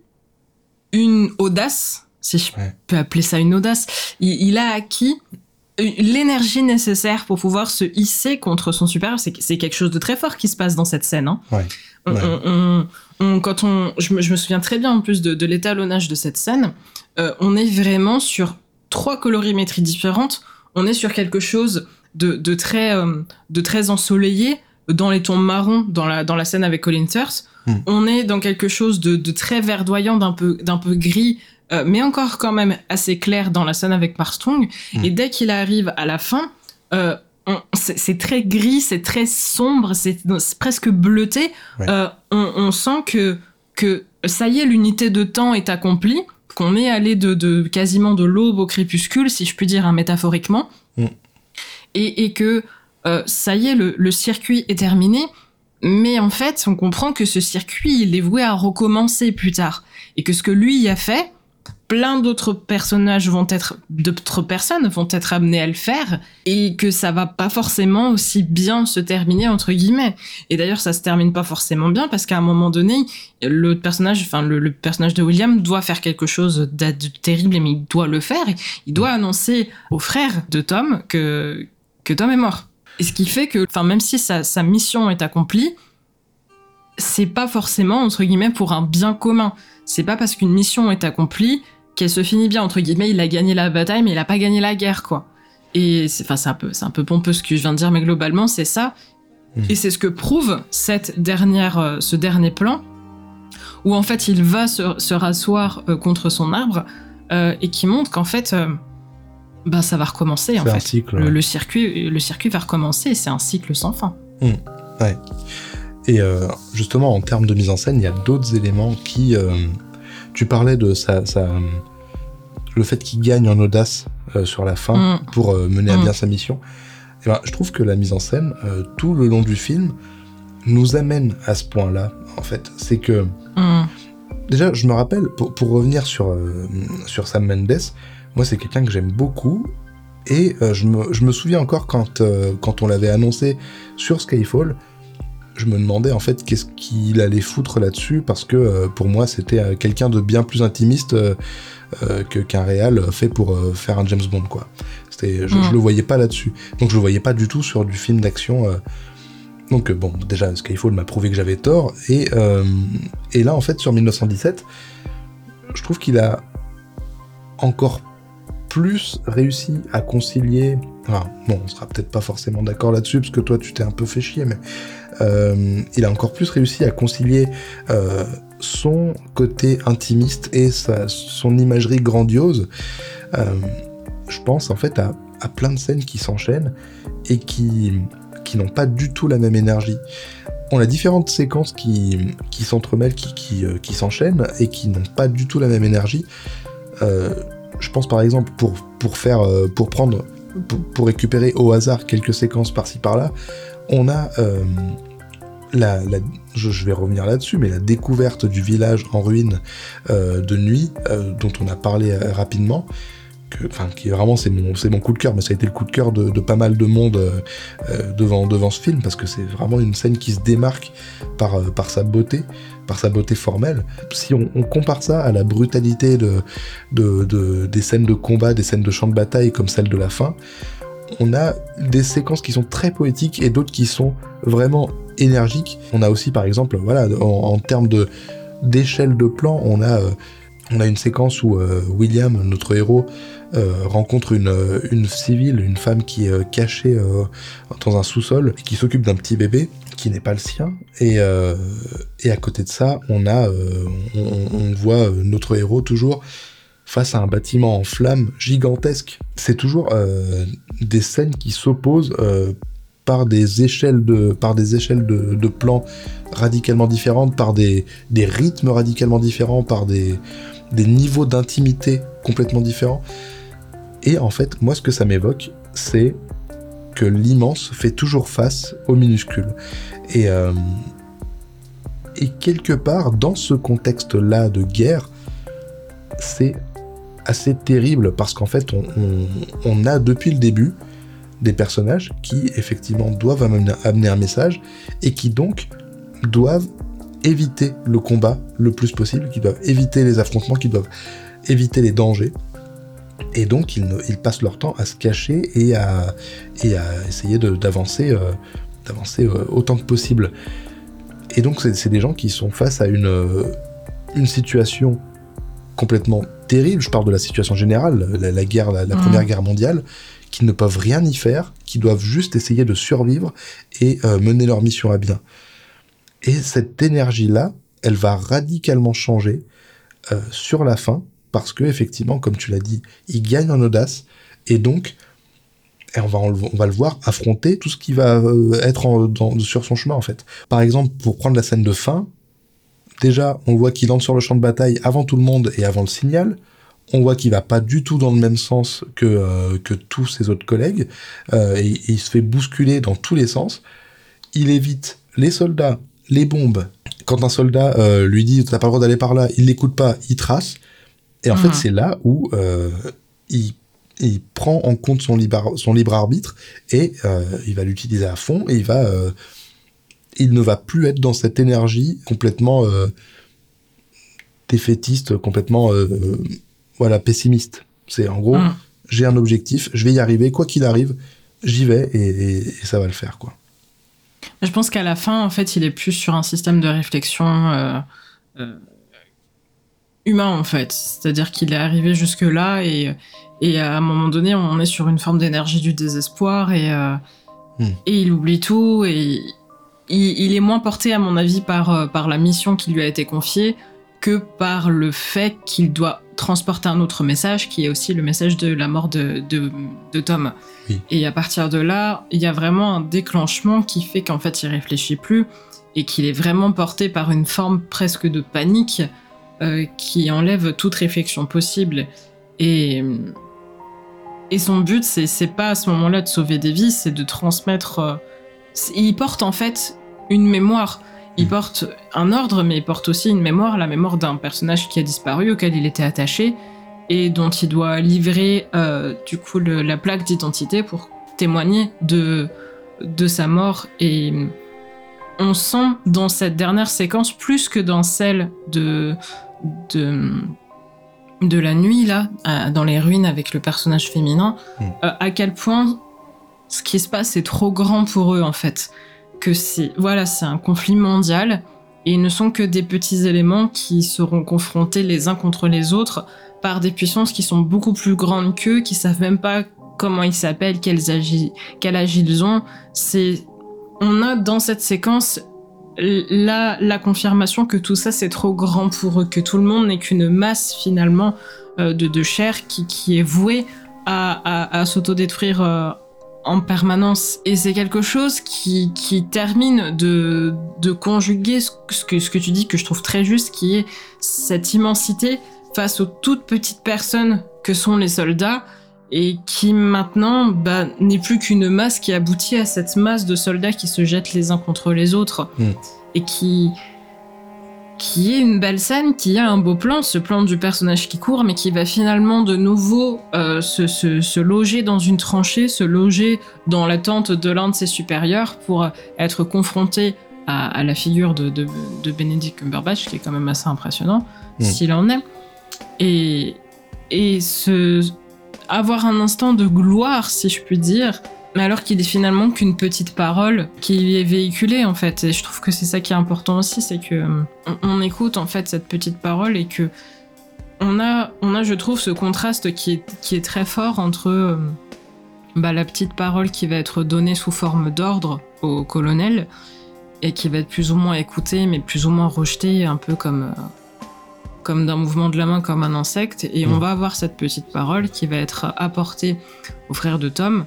une audace, si je peux appeler ça une audace. il a acquis l'énergie nécessaire pour pouvoir se hisser contre son supérieur. C'est quelque chose de très fort qui se passe dans cette scène. Hein. Quand on, je me, souviens très bien en plus de, l'étalonnage de cette scène, euh, on est vraiment sur trois colorimétries différentes. On est sur quelque chose de, très, euh, de très ensoleillé dans les tons marrons dans la, dans la scène avec Colin Firth. Hmm. On est dans quelque chose de, très verdoyant, d'un peu, d'un peu gris, euh, mais encore quand même assez clair dans la scène avec Marstrong. Hmm. Et dès qu'il arrive à la fin, euh, c'est très gris, c'est très sombre, c'est presque bleuté. Euh, on, sent que, que ça y est, l'unité de temps est accomplie, qu'on est allé de, quasiment de l'aube au crépuscule, si je puis dire hein, métaphoriquement, hmm. et, que ça y est, le, le circuit est terminé. Mais en fait, on comprend que ce circuit, il est voué à recommencer plus tard. Et que ce que lui y a fait, plein d'autres personnages vont être, d'autres personnes vont être amenées à le faire. Et que ça va pas forcément aussi bien se terminer, entre guillemets. Et d'ailleurs, ça se termine pas forcément bien parce qu'à un moment donné, le personnage, enfin, le, personnage de William doit faire quelque chose de terrible, mais il doit le faire. Il doit annoncer au frère de Tom que, que Tom est mort. Et ce qui fait que, enfin, même si sa, mission est accomplie, c'est pas forcément, entre guillemets, pour un bien commun. C'est pas parce qu'une mission est accomplie qu'elle se finit bien, entre guillemets, il a gagné la bataille, mais il a pas gagné la guerre, quoi. Et c'est, enfin, c'est un peu, c'est un peu pompeux ce que je viens de dire, mais globalement, c'est ça. Mmh. Et c'est ce que prouve cette dernière, euh, ce dernier plan, où en fait, il va se, rasseoir euh, contre son arbre, euh, et qui montre qu'en fait, bah ça va recommencer en fait. Cycle, le, circuit, le circuit va recommencer. C'est un cycle sans fin. Mmh, ouais. Et justement, en termes de mise en scène, il y a d'autres éléments qui. Tu parlais de ça, le fait qu'il gagne en audace euh, sur la fin mmh. pour mener à mmh. bien sa mission. Et ben, je trouve que la mise en scène, tout le long du film, nous amène à ce point-là. En fait, c'est que déjà, je me rappelle pour, pour revenir sur sur Sam Mendes moi, c'est quelqu'un que j'aime beaucoup. Et euh, je, me, souviens encore quand, euh, quand on l'avait annoncé sur Skyfall, je me demandais en fait qu'est-ce qu'il allait foutre là-dessus, parce que euh, pour moi, c'était quelqu'un de bien plus intimiste que, qu'un réal fait pour faire un James Bond, quoi. C'était, je, je, le voyais pas là-dessus. Donc je le voyais pas du tout sur du film d'action. Donc bon, déjà, Skyfall m'a prouvé que j'avais tort. Et, et là, en fait, sur 1917, je trouve qu'il a encore plus réussi à concilier. bon, on sera peut-être pas forcément d'accord là-dessus, parce que toi, tu t'es un peu fait chier, mais euh, il a encore plus réussi à concilier euh, son côté intimiste et son imagerie grandiose. Euh, je pense en fait à, plein de scènes qui s'enchaînent et qui, n'ont pas du tout la même énergie. On a différentes séquences qui, s'entremêlent, qui, qui, s'enchaînent et qui n'ont pas du tout la même énergie. Euh, je pense par exemple pour, faire, euh, pour prendre, pour, récupérer au hasard quelques séquences par-ci par-là, on a euh, je, vais revenir là-dessus, mais la découverte du village en ruine euh, de nuit, dont on a parlé rapidement, enfin, qui vraiment c'est mon, coup de cœur, mais ça a été le coup de cœur de, pas mal de monde devant, ce film, parce que c'est vraiment une scène qui se démarque par, sa beauté, par sa beauté formelle. Si on, compare ça à la brutalité de, de, des scènes de combat, des scènes de champ de bataille comme celle de la fin, on a des séquences qui sont très poétiques et d'autres qui sont vraiment On a aussi par exemple, voilà, en, termes d'échelle de plan, on a euh, on a une séquence où euh, William, notre héros, euh, rencontre une, une, civile, une femme qui est cachée dans un sous-sol qui s'occupe d'un petit bébé qui n'est pas le sien. Et, et à côté de ça, on a, on, voit notre héros toujours face à un bâtiment en flammes gigantesque. C'est toujours des scènes qui s'opposent par des échelles de, par des échelles de, plans radicalement différentes, par des, des rythmes radicalement différents, par des, des niveaux d'intimité complètement différents. Et en fait, moi, ce que ça m'évoque, c'est que l'immense fait toujours face au minuscule. Et, euh, et quelque part, dans ce contexte-là de guerre, c'est assez terrible parce qu'en fait, on, a depuis le début des personnages qui effectivement doivent amener, un message et qui donc doivent éviter le combat le plus possible, qui doivent éviter les affrontements, qui doivent éviter les dangers. Et donc, ils, ils, passent leur temps à se cacher et à, et à essayer d'avancer euh, d'avancer euh, autant que possible. Et donc, c'est des gens qui sont face à une, euh, une situation complètement terrible. Je parle de la situation générale, la, guerre, la, première guerre mondiale, qui ne peuvent rien y faire, qui doivent juste essayer de survivre et mener leur mission à bien. Et cette énergie-là, elle va radicalement changer sur la fin parce que effectivement, comme tu l'as dit, il gagne en audace et donc et on va, on va le voir affronter tout ce qui va euh, être sur son chemin en fait. Par exemple, pour prendre la scène de fin, déjà on voit qu'il entre sur le champ de bataille avant tout le monde et avant le signal. On voit qu'il va pas du tout dans le même sens que, euh, que tous ses autres collègues euh, et, il se fait bousculer dans tous les sens. Il évite les soldats, les bombes. Quand un soldat lui dit t'as pas le droit d'aller par là, il l'écoute pas, il trace. Et en fait, mhm. c'est là où euh, il, il, prend en compte son libre, son libre arbitre et euh, il va l'utiliser à fond et il va. Euh, il ne va plus être dans cette énergie complètement euh, défaitiste, complètement voilà, pessimiste. C'est en gros, mhm. j'ai un objectif, je vais y arriver, quoi qu'il arrive, j'y vais et, et, ça va le faire. quoi. Je pense qu'à la fin, en fait, il est plus sur un système de réflexion humain en fait. C'est-à-dire qu'il est arrivé jusque là et, et à un moment donné, on est sur une forme d'énergie du désespoir et, euh, et il oublie tout et il, est moins porté à mon avis par, euh, par la mission qui lui a été confiée que par le fait qu'il doit transporter un autre message qui est aussi le message de la mort de, de, Tom. Et à partir de là, il y a vraiment un déclenchement qui fait qu'en fait il réfléchit plus et qu'il est vraiment porté par une forme presque de panique euh, qui enlève toute réflexion possible. Et, et son but, c'est pas à ce moment-là de sauver des vies, c'est de transmettre. Euh, il porte en fait une mémoire. Il porte un ordre, mais il porte aussi une mémoire, la mémoire d'un personnage qui a disparu, auquel il était attaché, et dont il doit livrer euh, du coup la plaque d'identité pour témoigner de, de sa mort. Et on sent dans cette dernière séquence, plus que dans celle de, de, de la nuit, là, dans les ruines avec le personnage féminin, hmm. euh, à quel point ce qui se passe est trop grand pour eux, en fait. Que c'est, voilà, c'est un conflit mondial et ne sont que des petits éléments qui seront confrontés les uns contre les autres par des puissances qui sont beaucoup plus grandes qu'eux, qui savent même pas comment ils s'appellent, quel âge ils ont. On a dans cette séquence la, la confirmation que tout ça c'est trop grand pour eux, que tout le monde n'est qu'une masse finalement euh, de, de, chair qui, qui est vouée à, à, s'autodétruire euh, en permanence. Et c'est quelque chose qui, qui termine de, de conjuguer ce, que, ce que tu dis que je trouve très juste, qui est cette immensité face aux toutes petites personnes que sont les soldats et qui maintenant bah, n'est plus qu'une masse qui aboutit à cette masse de soldats qui se jettent les uns contre les autres hmm. et qui qui est une belle scène, qui a un beau plan, ce plan du personnage qui court, mais qui va finalement de nouveau euh, se, se, se, loger dans une tranchée, se loger dans la tente de l'un de ses supérieurs pour être confronté à, à la figure de, de, de, Benedict Cumberbatch, qui est quand même assez impressionnant, hmm. s'il en est. Et, et ce, avoir un instant de gloire, si je puis dire, alors qu'il est finalement qu'une petite parole qui est véhiculée en fait. Et je trouve que c'est ça qui est important aussi, c'est que euh, on, écoute en fait cette petite parole et que on a, on a, je trouve, ce contraste qui est, qui est très fort entre euh, bah, la petite parole qui va être donnée sous forme d'ordre au colonel et qui va être plus ou moins écoutée, mais plus ou moins rejetée, un peu comme euh, comme d'un mouvement de la main comme un insecte, et on mm. va avoir cette petite parole qui va être apportée au frère de Tom,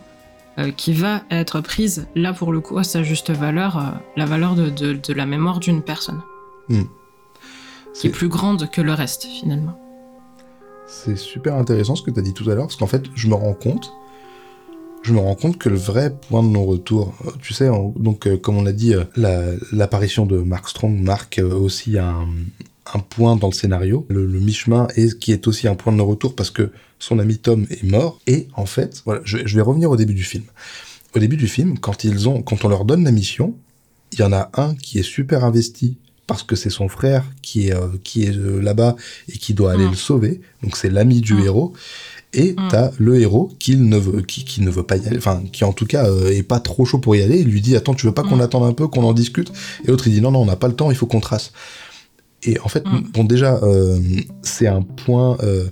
euh, qui va être prise là pour le coup à sa juste valeur, euh, la valeur de, de, la mémoire d'une personne, mm. qui est plus grande que le reste finalement. C'est super intéressant ce que tu as dit tout à l'heure, parce qu'en fait, je me rends compte, je me rends compte que le vrai point de non-retour, euh, tu sais, donc comme on a dit, l'apparition de Mark Strong marque aussi un, un point dans le scénario, le, mi-chemin, et qui est aussi un point de retour parce que son ami Tom est mort. Et en fait, voilà, je, vais revenir au début du film. Au début du film, quand ils ont, quand on leur donne la mission, il y en a un qui est super investi parce que c'est son frère qui est euh, qui est euh, là-bas et qui doit aller ah. le sauver. Donc c'est l'ami du ah. héros. Et Mm. t'as le héros qui ne veut, qui, qui ne veut pas y aller, enfin, qui en tout cas euh, est pas trop chaud pour y aller. Il lui dit Attends, tu veux pas qu'on Mm. attende un peu, qu'on en discute? Et l'autre il dit Non, non, on n'a pas le temps, il faut qu'on trace. Et en fait, Mm. bon, déjà, euh, c'est un point euh,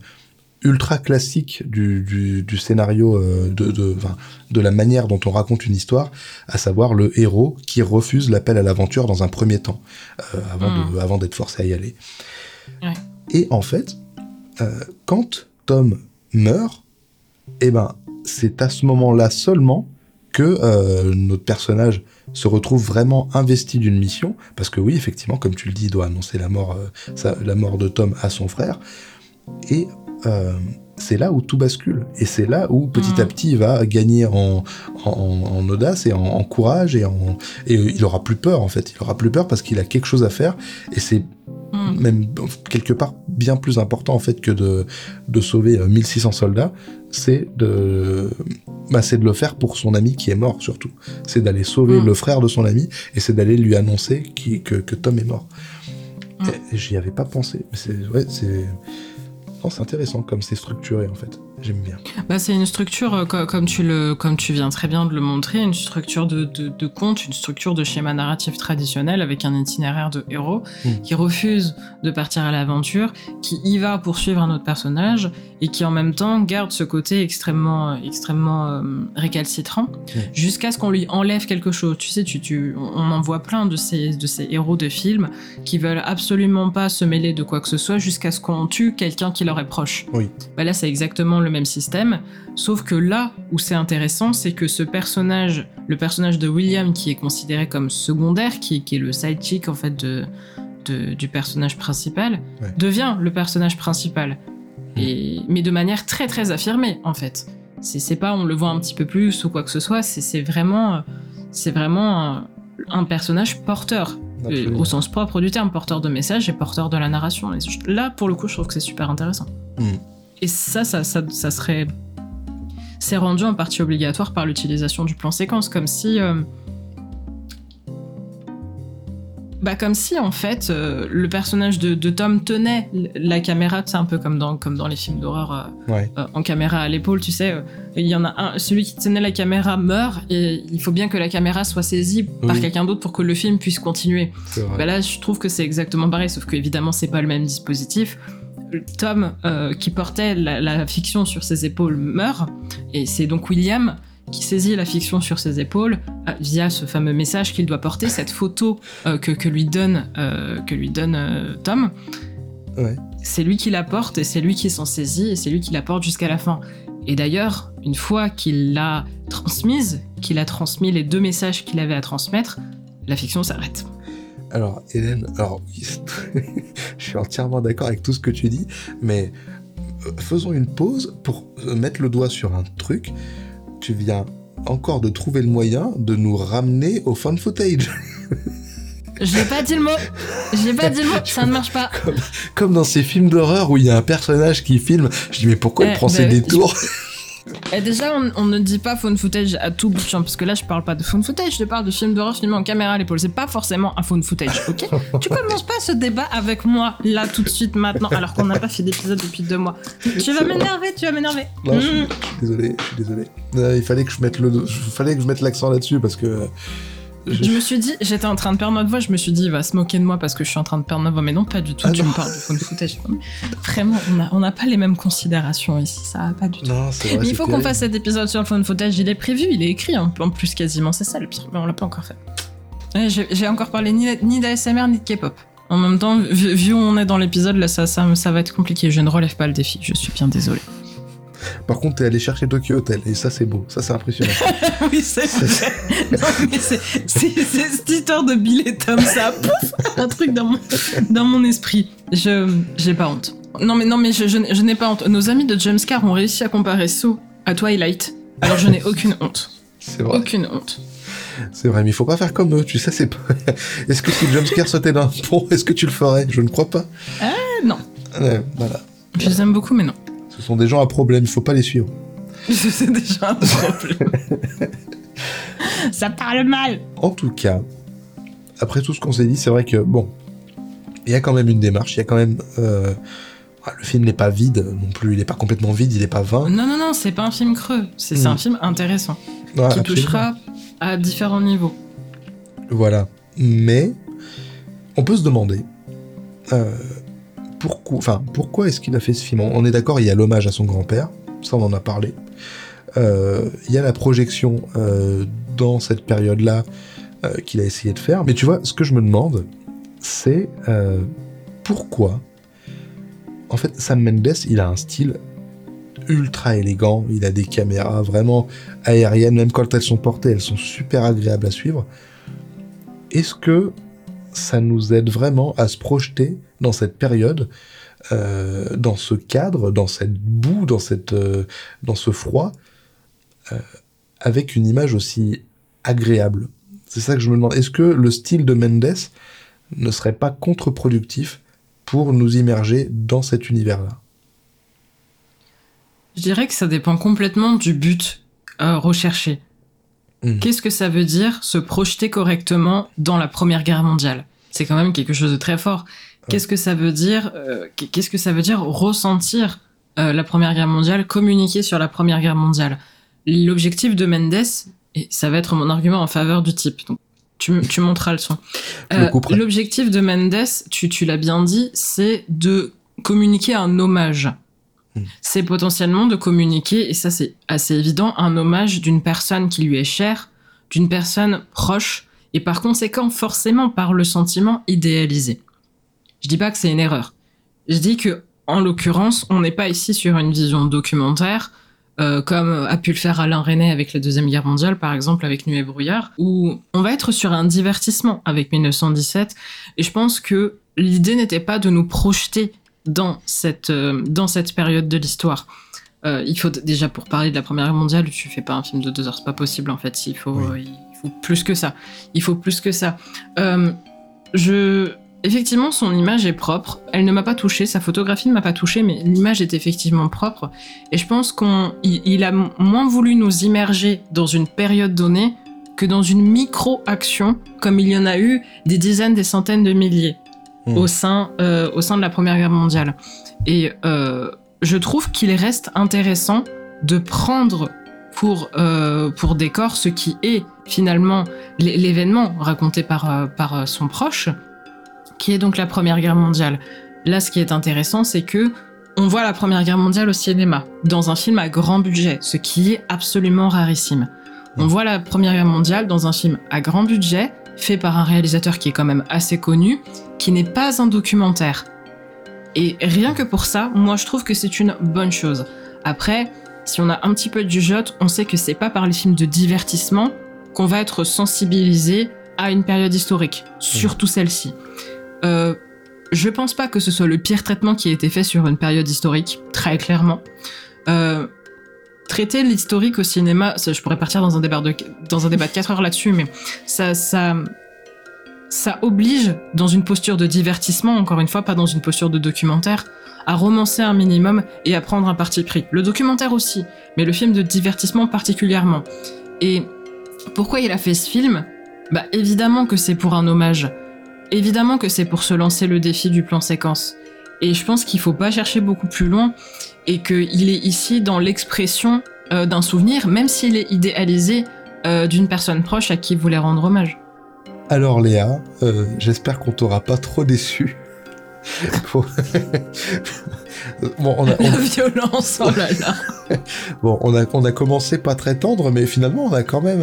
ultra classique du, du, du scénario, euh, de, de, la manière dont on raconte une histoire, à savoir le héros qui refuse l'appel à l'aventure dans un premier temps, euh, avant, de- avant d'être forcé à y aller. Ouais. Et en fait, quand Tom meurt, eh ben, c'est à ce moment-là seulement que notre personnage se retrouve vraiment investi d'une mission, parce que oui, effectivement, comme tu le dis, il doit annoncer la mort, euh, la mort de Tom à son frère, et euh, c'est là où tout bascule, et c'est là où petit à Mhm. petit il va gagner en, en, en audace et en, en courage, et, en, et il aura plus peur en fait, il aura plus peur parce qu'il a quelque chose à faire, et c'est Mm. même quelque part bien plus important en fait que de, de sauver euh, 1600 soldats, c'est de, bah, c'est de le faire pour son ami qui est mort surtout. C'est d'aller sauver Mm. le frère de son ami et c'est d'aller lui annoncer qui, que, que Tom est mort. Mm. J'y avais pas pensé. C'est ouais, c'est c'est intéressant comme c'est structuré en fait. J'aime bien. Bah, c'est une structure, euh, co- comme tu, le, comme tu viens très bien de le montrer, une structure de, de, de conte, une structure de schéma narratif traditionnel avec un itinéraire de héros Mm. qui refuse de partir à l'aventure, qui y va pour suivre un autre personnage et qui en même temps garde ce côté extrêmement, extrêmement euh, récalcitrant jusqu'à ce qu'on lui enlève quelque chose. Tu sais, tu, tu, on on en voit plein de ces, de ces héros de films qui veulent absolument pas se mêler de quoi que ce soit jusqu'à ce qu'on tue quelqu'un qui leur est proche. Oui. Bah là, c'est exactement le même système, sauf que là où c'est intéressant, c'est que ce personnage, le personnage de William, qui est considéré comme secondaire, qui, qui est le sidekick en fait de, de- du personnage principal, Ouais. devient le personnage principal. Mm. Et, mais de manière très très affirmée en fait. C'est pas on le voit un petit peu plus ou quoi que ce soit, c'est vraiment, c'est vraiment un, un personnage porteur Absolument. au sens propre du terme, porteur de message et porteur de la narration. Et là, pour le coup, je trouve que c'est super intéressant. Mm. Et ça, ça, ça, ça serait. C'est rendu en partie obligatoire par l'utilisation du plan séquence, comme si. euh, Bah, comme si, en fait, euh, le personnage de, de Tom tenait la caméra, c'est un peu comme dans, comme dans les films d'horreur euh, Ouais. euh, en caméra à l'épaule, tu sais, il y en a un, celui qui tenait la caméra meurt et il faut bien que la caméra soit saisie par quelqu'un d'autre pour que le film puisse continuer. Bah là, je trouve que c'est exactement pareil, sauf que évidemment, c'est pas le même dispositif. Tom, euh, qui portait la, la fiction sur ses épaules, meurt, et c'est donc William qui saisit la fiction sur ses épaules euh, via ce fameux message qu'il doit porter, cette photo euh, que, que lui donne, que lui donne Tom. Ouais. C'est lui qui la porte et c'est lui qui s'en saisit et c'est lui qui la porte jusqu'à la fin. Et d'ailleurs, une fois qu'il l'a transmise, qu'il a transmis les deux messages qu'il avait à transmettre, la fiction s'arrête. Alors, Hélène, alors, (laughs) je suis entièrement d'accord avec tout ce que tu dis, mais euh, faisons une pause pour euh, mettre le doigt sur un truc. Tu viens encore de trouver le moyen de nous ramener au fan footage. (laughs) J'ai pas dit le mot. J'ai pas dit le mot. (laughs) Ça ne marche pas. Comme dans ces films d'horreur où il y a un personnage qui filme. Je dis, mais pourquoi il Eh, prend ces bah, détours? Et déjà, on, on ne dit pas phone footage à tout bout de champ, parce que là, je parle pas de phone footage, je parle de film d'horreur filmé en caméra à l'épaule. C'est pas forcément un phone footage, ok (laughs) Tu commences pas ce débat avec moi, là, tout de suite, maintenant, alors qu'on n'a pas fait d'épisode depuis deux mois. Tu vas m'énerver, tu vas m'énerver. Non, je, suis, je suis désolé, je suis désolé. Euh, il fallait que je mette le, il fallait que je mette l'accent là-dessus parce que. Je- Je me suis dit, j'étais en train de perdre ma voix, je me suis dit, il va se moquer de moi parce que je suis en train de perdre ma voix, mais non, pas du tout, Ah tu non. me parles de phone footage. Vraiment, on n'a pas les mêmes considérations ici, ça va pas du tout. Non, c'est vrai. Mais il faut qu'on fasse cet épisode sur le phone footage, il est prévu, il est écrit en en plus quasiment, c'est ça le pire, mais on l'a pas encore fait. Ouais, J'ai encore parlé ni, ni d'ASMR ni de K-pop. En même temps, vu, vu où on est dans l'épisode, là, ça, ça, ça va être compliqué. Je ne relève pas le défi, je suis bien désolé. Par contre, t'es allé chercher Tokyo Hotel et ça, c'est beau. Ça, c'est impressionnant. (laughs) oui, c'est vrai. non, mais c'est cette histoire de Bill Tom, ça pouf, un truc dans mon, dans mon esprit. Je j'ai pas honte. Non, mais non, mais je, je, n'ai- je n'ai pas honte. Nos amis de Jamescar ont réussi à comparer So à Twilight. Alors je n'ai (laughs) aucune honte. C'est vrai. Aucune honte. C'est vrai, mais il faut pas faire comme eux, tu sais, c'est pas... (laughs) Est-ce que si Jumpscare sautait d'un pont, est-ce que tu le ferais? Je ne crois pas. Euh, non. Ouais, voilà. Je les aime beaucoup, mais non. Ce sont des gens à problème, il faut pas les suivre. C'est déjà un problème. (laughs) Ça parle mal. En tout cas, après tout ce qu'on s'est dit, c'est vrai que, bon, il y a quand même une démarche, il y a quand même... euh, Ah, le film n'est pas vide non plus, il n'est pas complètement vide, il n'est pas vain. Non, non, non, c'est pas un film creux, c'est un film intéressant, Ouais, qui touchera à différents niveaux. Voilà. Mais on peut se demander euh, pourquoi, est-ce qu'il a fait ce film? On est d'accord, il y a l'hommage à son grand-père, ça on en a parlé. Euh, il y a la projection euh, dans cette période-là euh, qu'il a essayé de faire. Mais tu vois, ce que je me demande, c'est pourquoi. En fait, Sam Mendes, il a un style ultra élégant. Il a des caméras vraiment aériennes, même quand elles sont portées, elles sont super agréables à suivre. Est-ce que ça nous aide vraiment à se projeter dans cette période, euh, dans ce cadre, dans cette boue, dans, cette, euh, dans ce froid, euh, avec une image aussi agréable C'est ça que je me demande. Est-ce que le style de Mendes ne serait pas contre-productif pour nous immerger dans cet univers-là? Je dirais que ça dépend complètement du but recherché. Mm. Qu'est-ce que ça veut dire se projeter correctement dans la Première Guerre mondiale? C'est quand même quelque chose de très fort. Qu'est-ce que ça veut dire euh, Qu'est-ce que ça veut dire ressentir euh, la Première Guerre mondiale, communiquer sur la Première Guerre mondiale? L'objectif de Mendes, et ça va être mon argument en faveur du type. Donc, tu, tu monteras le son. Euh. L'objectif de Mendes, tu, tu l'as bien dit, c'est de communiquer un hommage. Hmm. C'est potentiellement de communiquer, et ça c'est assez évident, un hommage d'une personne qui lui est chère, d'une personne proche, et par conséquent forcément par le sentiment idéalisé. Je dis pas que c'est une erreur. Je dis que, en l'occurrence, on n'est pas ici sur une vision documentaire, euh, comme a pu le faire Alain René avec la Deuxième Guerre mondiale, par exemple, avec Nuit et Brouillard, où on va être sur un divertissement avec 1917, et je pense que l'idée n'était pas de nous projeter dans cette, euh, dans cette période de l'histoire. Euh, il faut déjà pour parler de la Première Guerre mondiale, tu fais pas un film de deux heures, c'est pas possible en fait. Il faut, Oui. euh, il faut plus que ça. Il faut plus que ça. Euh, je, effectivement, son image est propre. Elle ne m'a pas touché, sa photographie ne m'a pas touché, mais l'image est effectivement propre. Et je pense qu'on, il, il a moins voulu nous immerger dans une période donnée que dans une micro-action, comme il y en a eu des dizaines, des centaines de milliers Hmm. au sein, euh, au sein de la Première Guerre mondiale. Et euh, je trouve qu'il reste intéressant de prendre pour, euh, pour décor ce qui est finalement l'é- l'événement raconté par, par son proche, qui est donc la Première Guerre mondiale. Là, ce qui est intéressant, c'est que on voit la Première Guerre mondiale au cinéma, dans un film à grand budget, ce qui est absolument rarissime. On Mm. voit la Première Guerre mondiale dans un film à grand budget, fait par un réalisateur qui est quand même assez connu, qui n'est pas un documentaire. Et rien que pour ça, moi je trouve que c'est une bonne chose. Après, si on a un petit peu de jugeote, on sait que c'est pas par les films de divertissement qu'on va être sensibilisé à une période historique, surtout celle-ci. Euh, je pense pas que ce soit le pire traitement qui a été fait sur une période historique, très clairement. Euh, traiter l'historique au cinéma, je pourrais partir dans un débat de, dans un débat de 4 heures là-dessus, mais ça, ça, ça oblige, dans une posture de divertissement, encore une fois, pas dans une posture de documentaire, à romancer un minimum et à prendre un parti pris. Le documentaire aussi, mais le film de divertissement particulièrement. Et pourquoi il a fait ce film? Bah évidemment que c'est pour un hommage. Évidemment que c'est pour se lancer le défi du plan séquence. Et je pense qu'il faut pas chercher beaucoup plus loin et qu'il est ici dans l'expression euh, d'un souvenir, même s'il est idéalisé euh, d'une personne proche à qui il voulait rendre hommage. Alors Léa, euh, j'espère qu'on t'aura pas trop déçu. (laughs) Bon, on a, on- La violence, oh là là. (laughs) bon, on a, on a commencé pas très tendre, mais finalement on a quand même,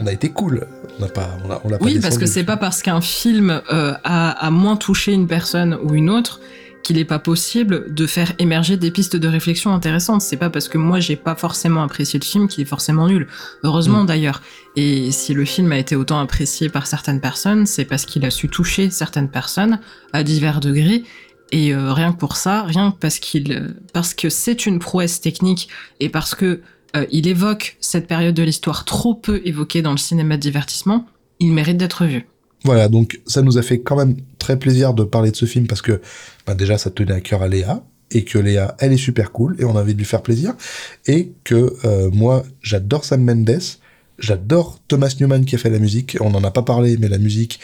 on a été cool. On n'a pas, on a, on pas Oui, parce que c'est pas parce qu'un film a, a moins touché une personne ou une autre qu'il n'est pas possible de faire émerger des pistes de réflexion intéressantes. C'est pas parce que moi j'ai pas forcément apprécié le film qu'il est forcément nul. Heureusement Mm. d'ailleurs. Et si le film a été autant apprécié par certaines personnes, c'est parce qu'il a su toucher certaines personnes à divers degrés. Et euh, rien que pour ça, rien que parce qu'il, euh, parce que c'est une prouesse technique et parce que euh, il évoque cette période de l'histoire trop peu évoquée dans le cinéma de divertissement, il mérite d'être vu. Voilà, donc ça nous a fait quand même très plaisir de parler de ce film parce que bah, déjà ça tenait à cœur à Léa et que Léa, elle est super cool et on a envie de lui faire plaisir et que euh, moi j'adore Sam Mendes, j'adore Thomas Newman qui a fait la musique, on n'en a pas parlé mais la musique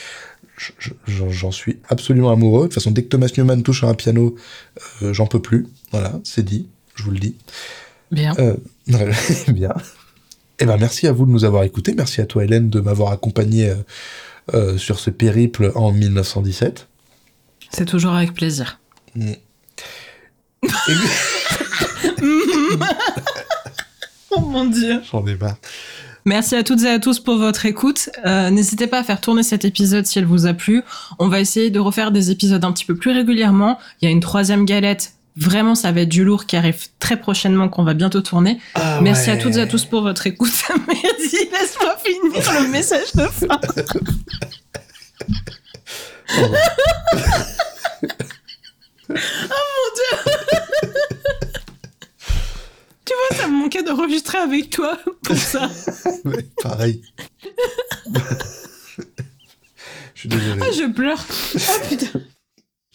j'en suis absolument amoureux. De toute façon, dès que Thomas Newman touche à un piano, euh, j'en peux plus. Voilà, c'est dit, je vous le dis. Bien. Euh, (laughs) bien. Eh ben, merci à vous de nous avoir écoutés. Merci à toi, Hélène, de m'avoir accompagné euh, sur ce périple en 1917. C'est toujours avec plaisir. Mm. (laughs) (laughs) oh mon dieu. J'en ai marre. Merci à toutes et à tous pour votre écoute. Euh, n'hésitez pas à faire tourner cet épisode si elle vous a plu. On va essayer de refaire des épisodes un petit peu plus régulièrement. Il y a une troisième galette. Vraiment, ça va être du lourd qui arrive très prochainement, qu'on va bientôt tourner. Ah Merci à toutes et à tous pour votre écoute. (laughs) Merci, laisse-moi finir le message de fin. (laughs) oh mon dieu Tu vois, ça me manquait d'enregistrer avec toi pour ça. (laughs) pareil. je suis désolé. Ah, je pleure. Oh putain.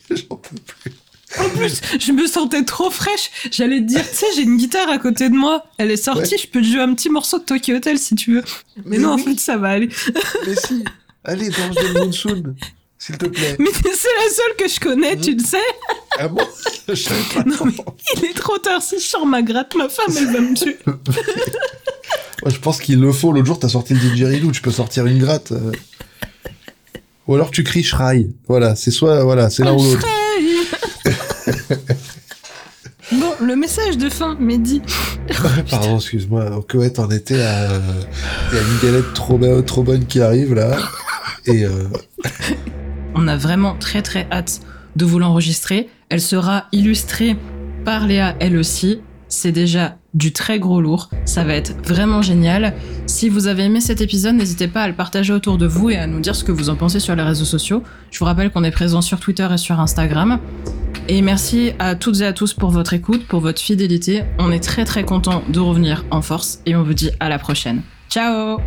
J'en peux plus. En plus, je me sentais trop fraîche. J'allais te dire, tu sais, j'ai une guitare à côté de moi. Elle est sortie, je peux te jouer un petit morceau de Tokyo Hotel si tu veux. Mais, non, en fait, ça va aller. Mais si. Allez, danse de Monsoon. S'il te plaît. Mais c'est la seule que je connais, tu le sais. Ah bon? Je savais pas. (laughs) Non, mais il est trop tard. Si je sors ma gratte, ma femme, elle va me tuer. (laughs) je pense qu'il le faut. L'autre jour, t'as sorti le didgeridoo. Tu peux sortir une gratte. Euh. Ou alors tu cries Shrai. Voilà, c'est soit. Voilà, c'est l'un ou l'autre. (laughs) bon, le message de fin, Mehdi. (laughs) Pardon, excuse-moi. Que t'en étais à. Il y a une galette trop, trop bonne qui arrive là. Et. Euh, (laughs) on a vraiment très très hâte de vous l'enregistrer. Elle sera illustrée par Léa elle aussi. C'est déjà du très gros lourd. Ça va être vraiment génial. Si vous avez aimé cet épisode, n'hésitez pas à le partager autour de vous et à nous dire ce que vous en pensez sur les réseaux sociaux. Je vous rappelle qu'on est présent sur Twitter et sur Instagram. Et merci à toutes et à tous pour votre écoute, pour votre fidélité. On est très très content de revenir en force et on vous dit à la prochaine. Ciao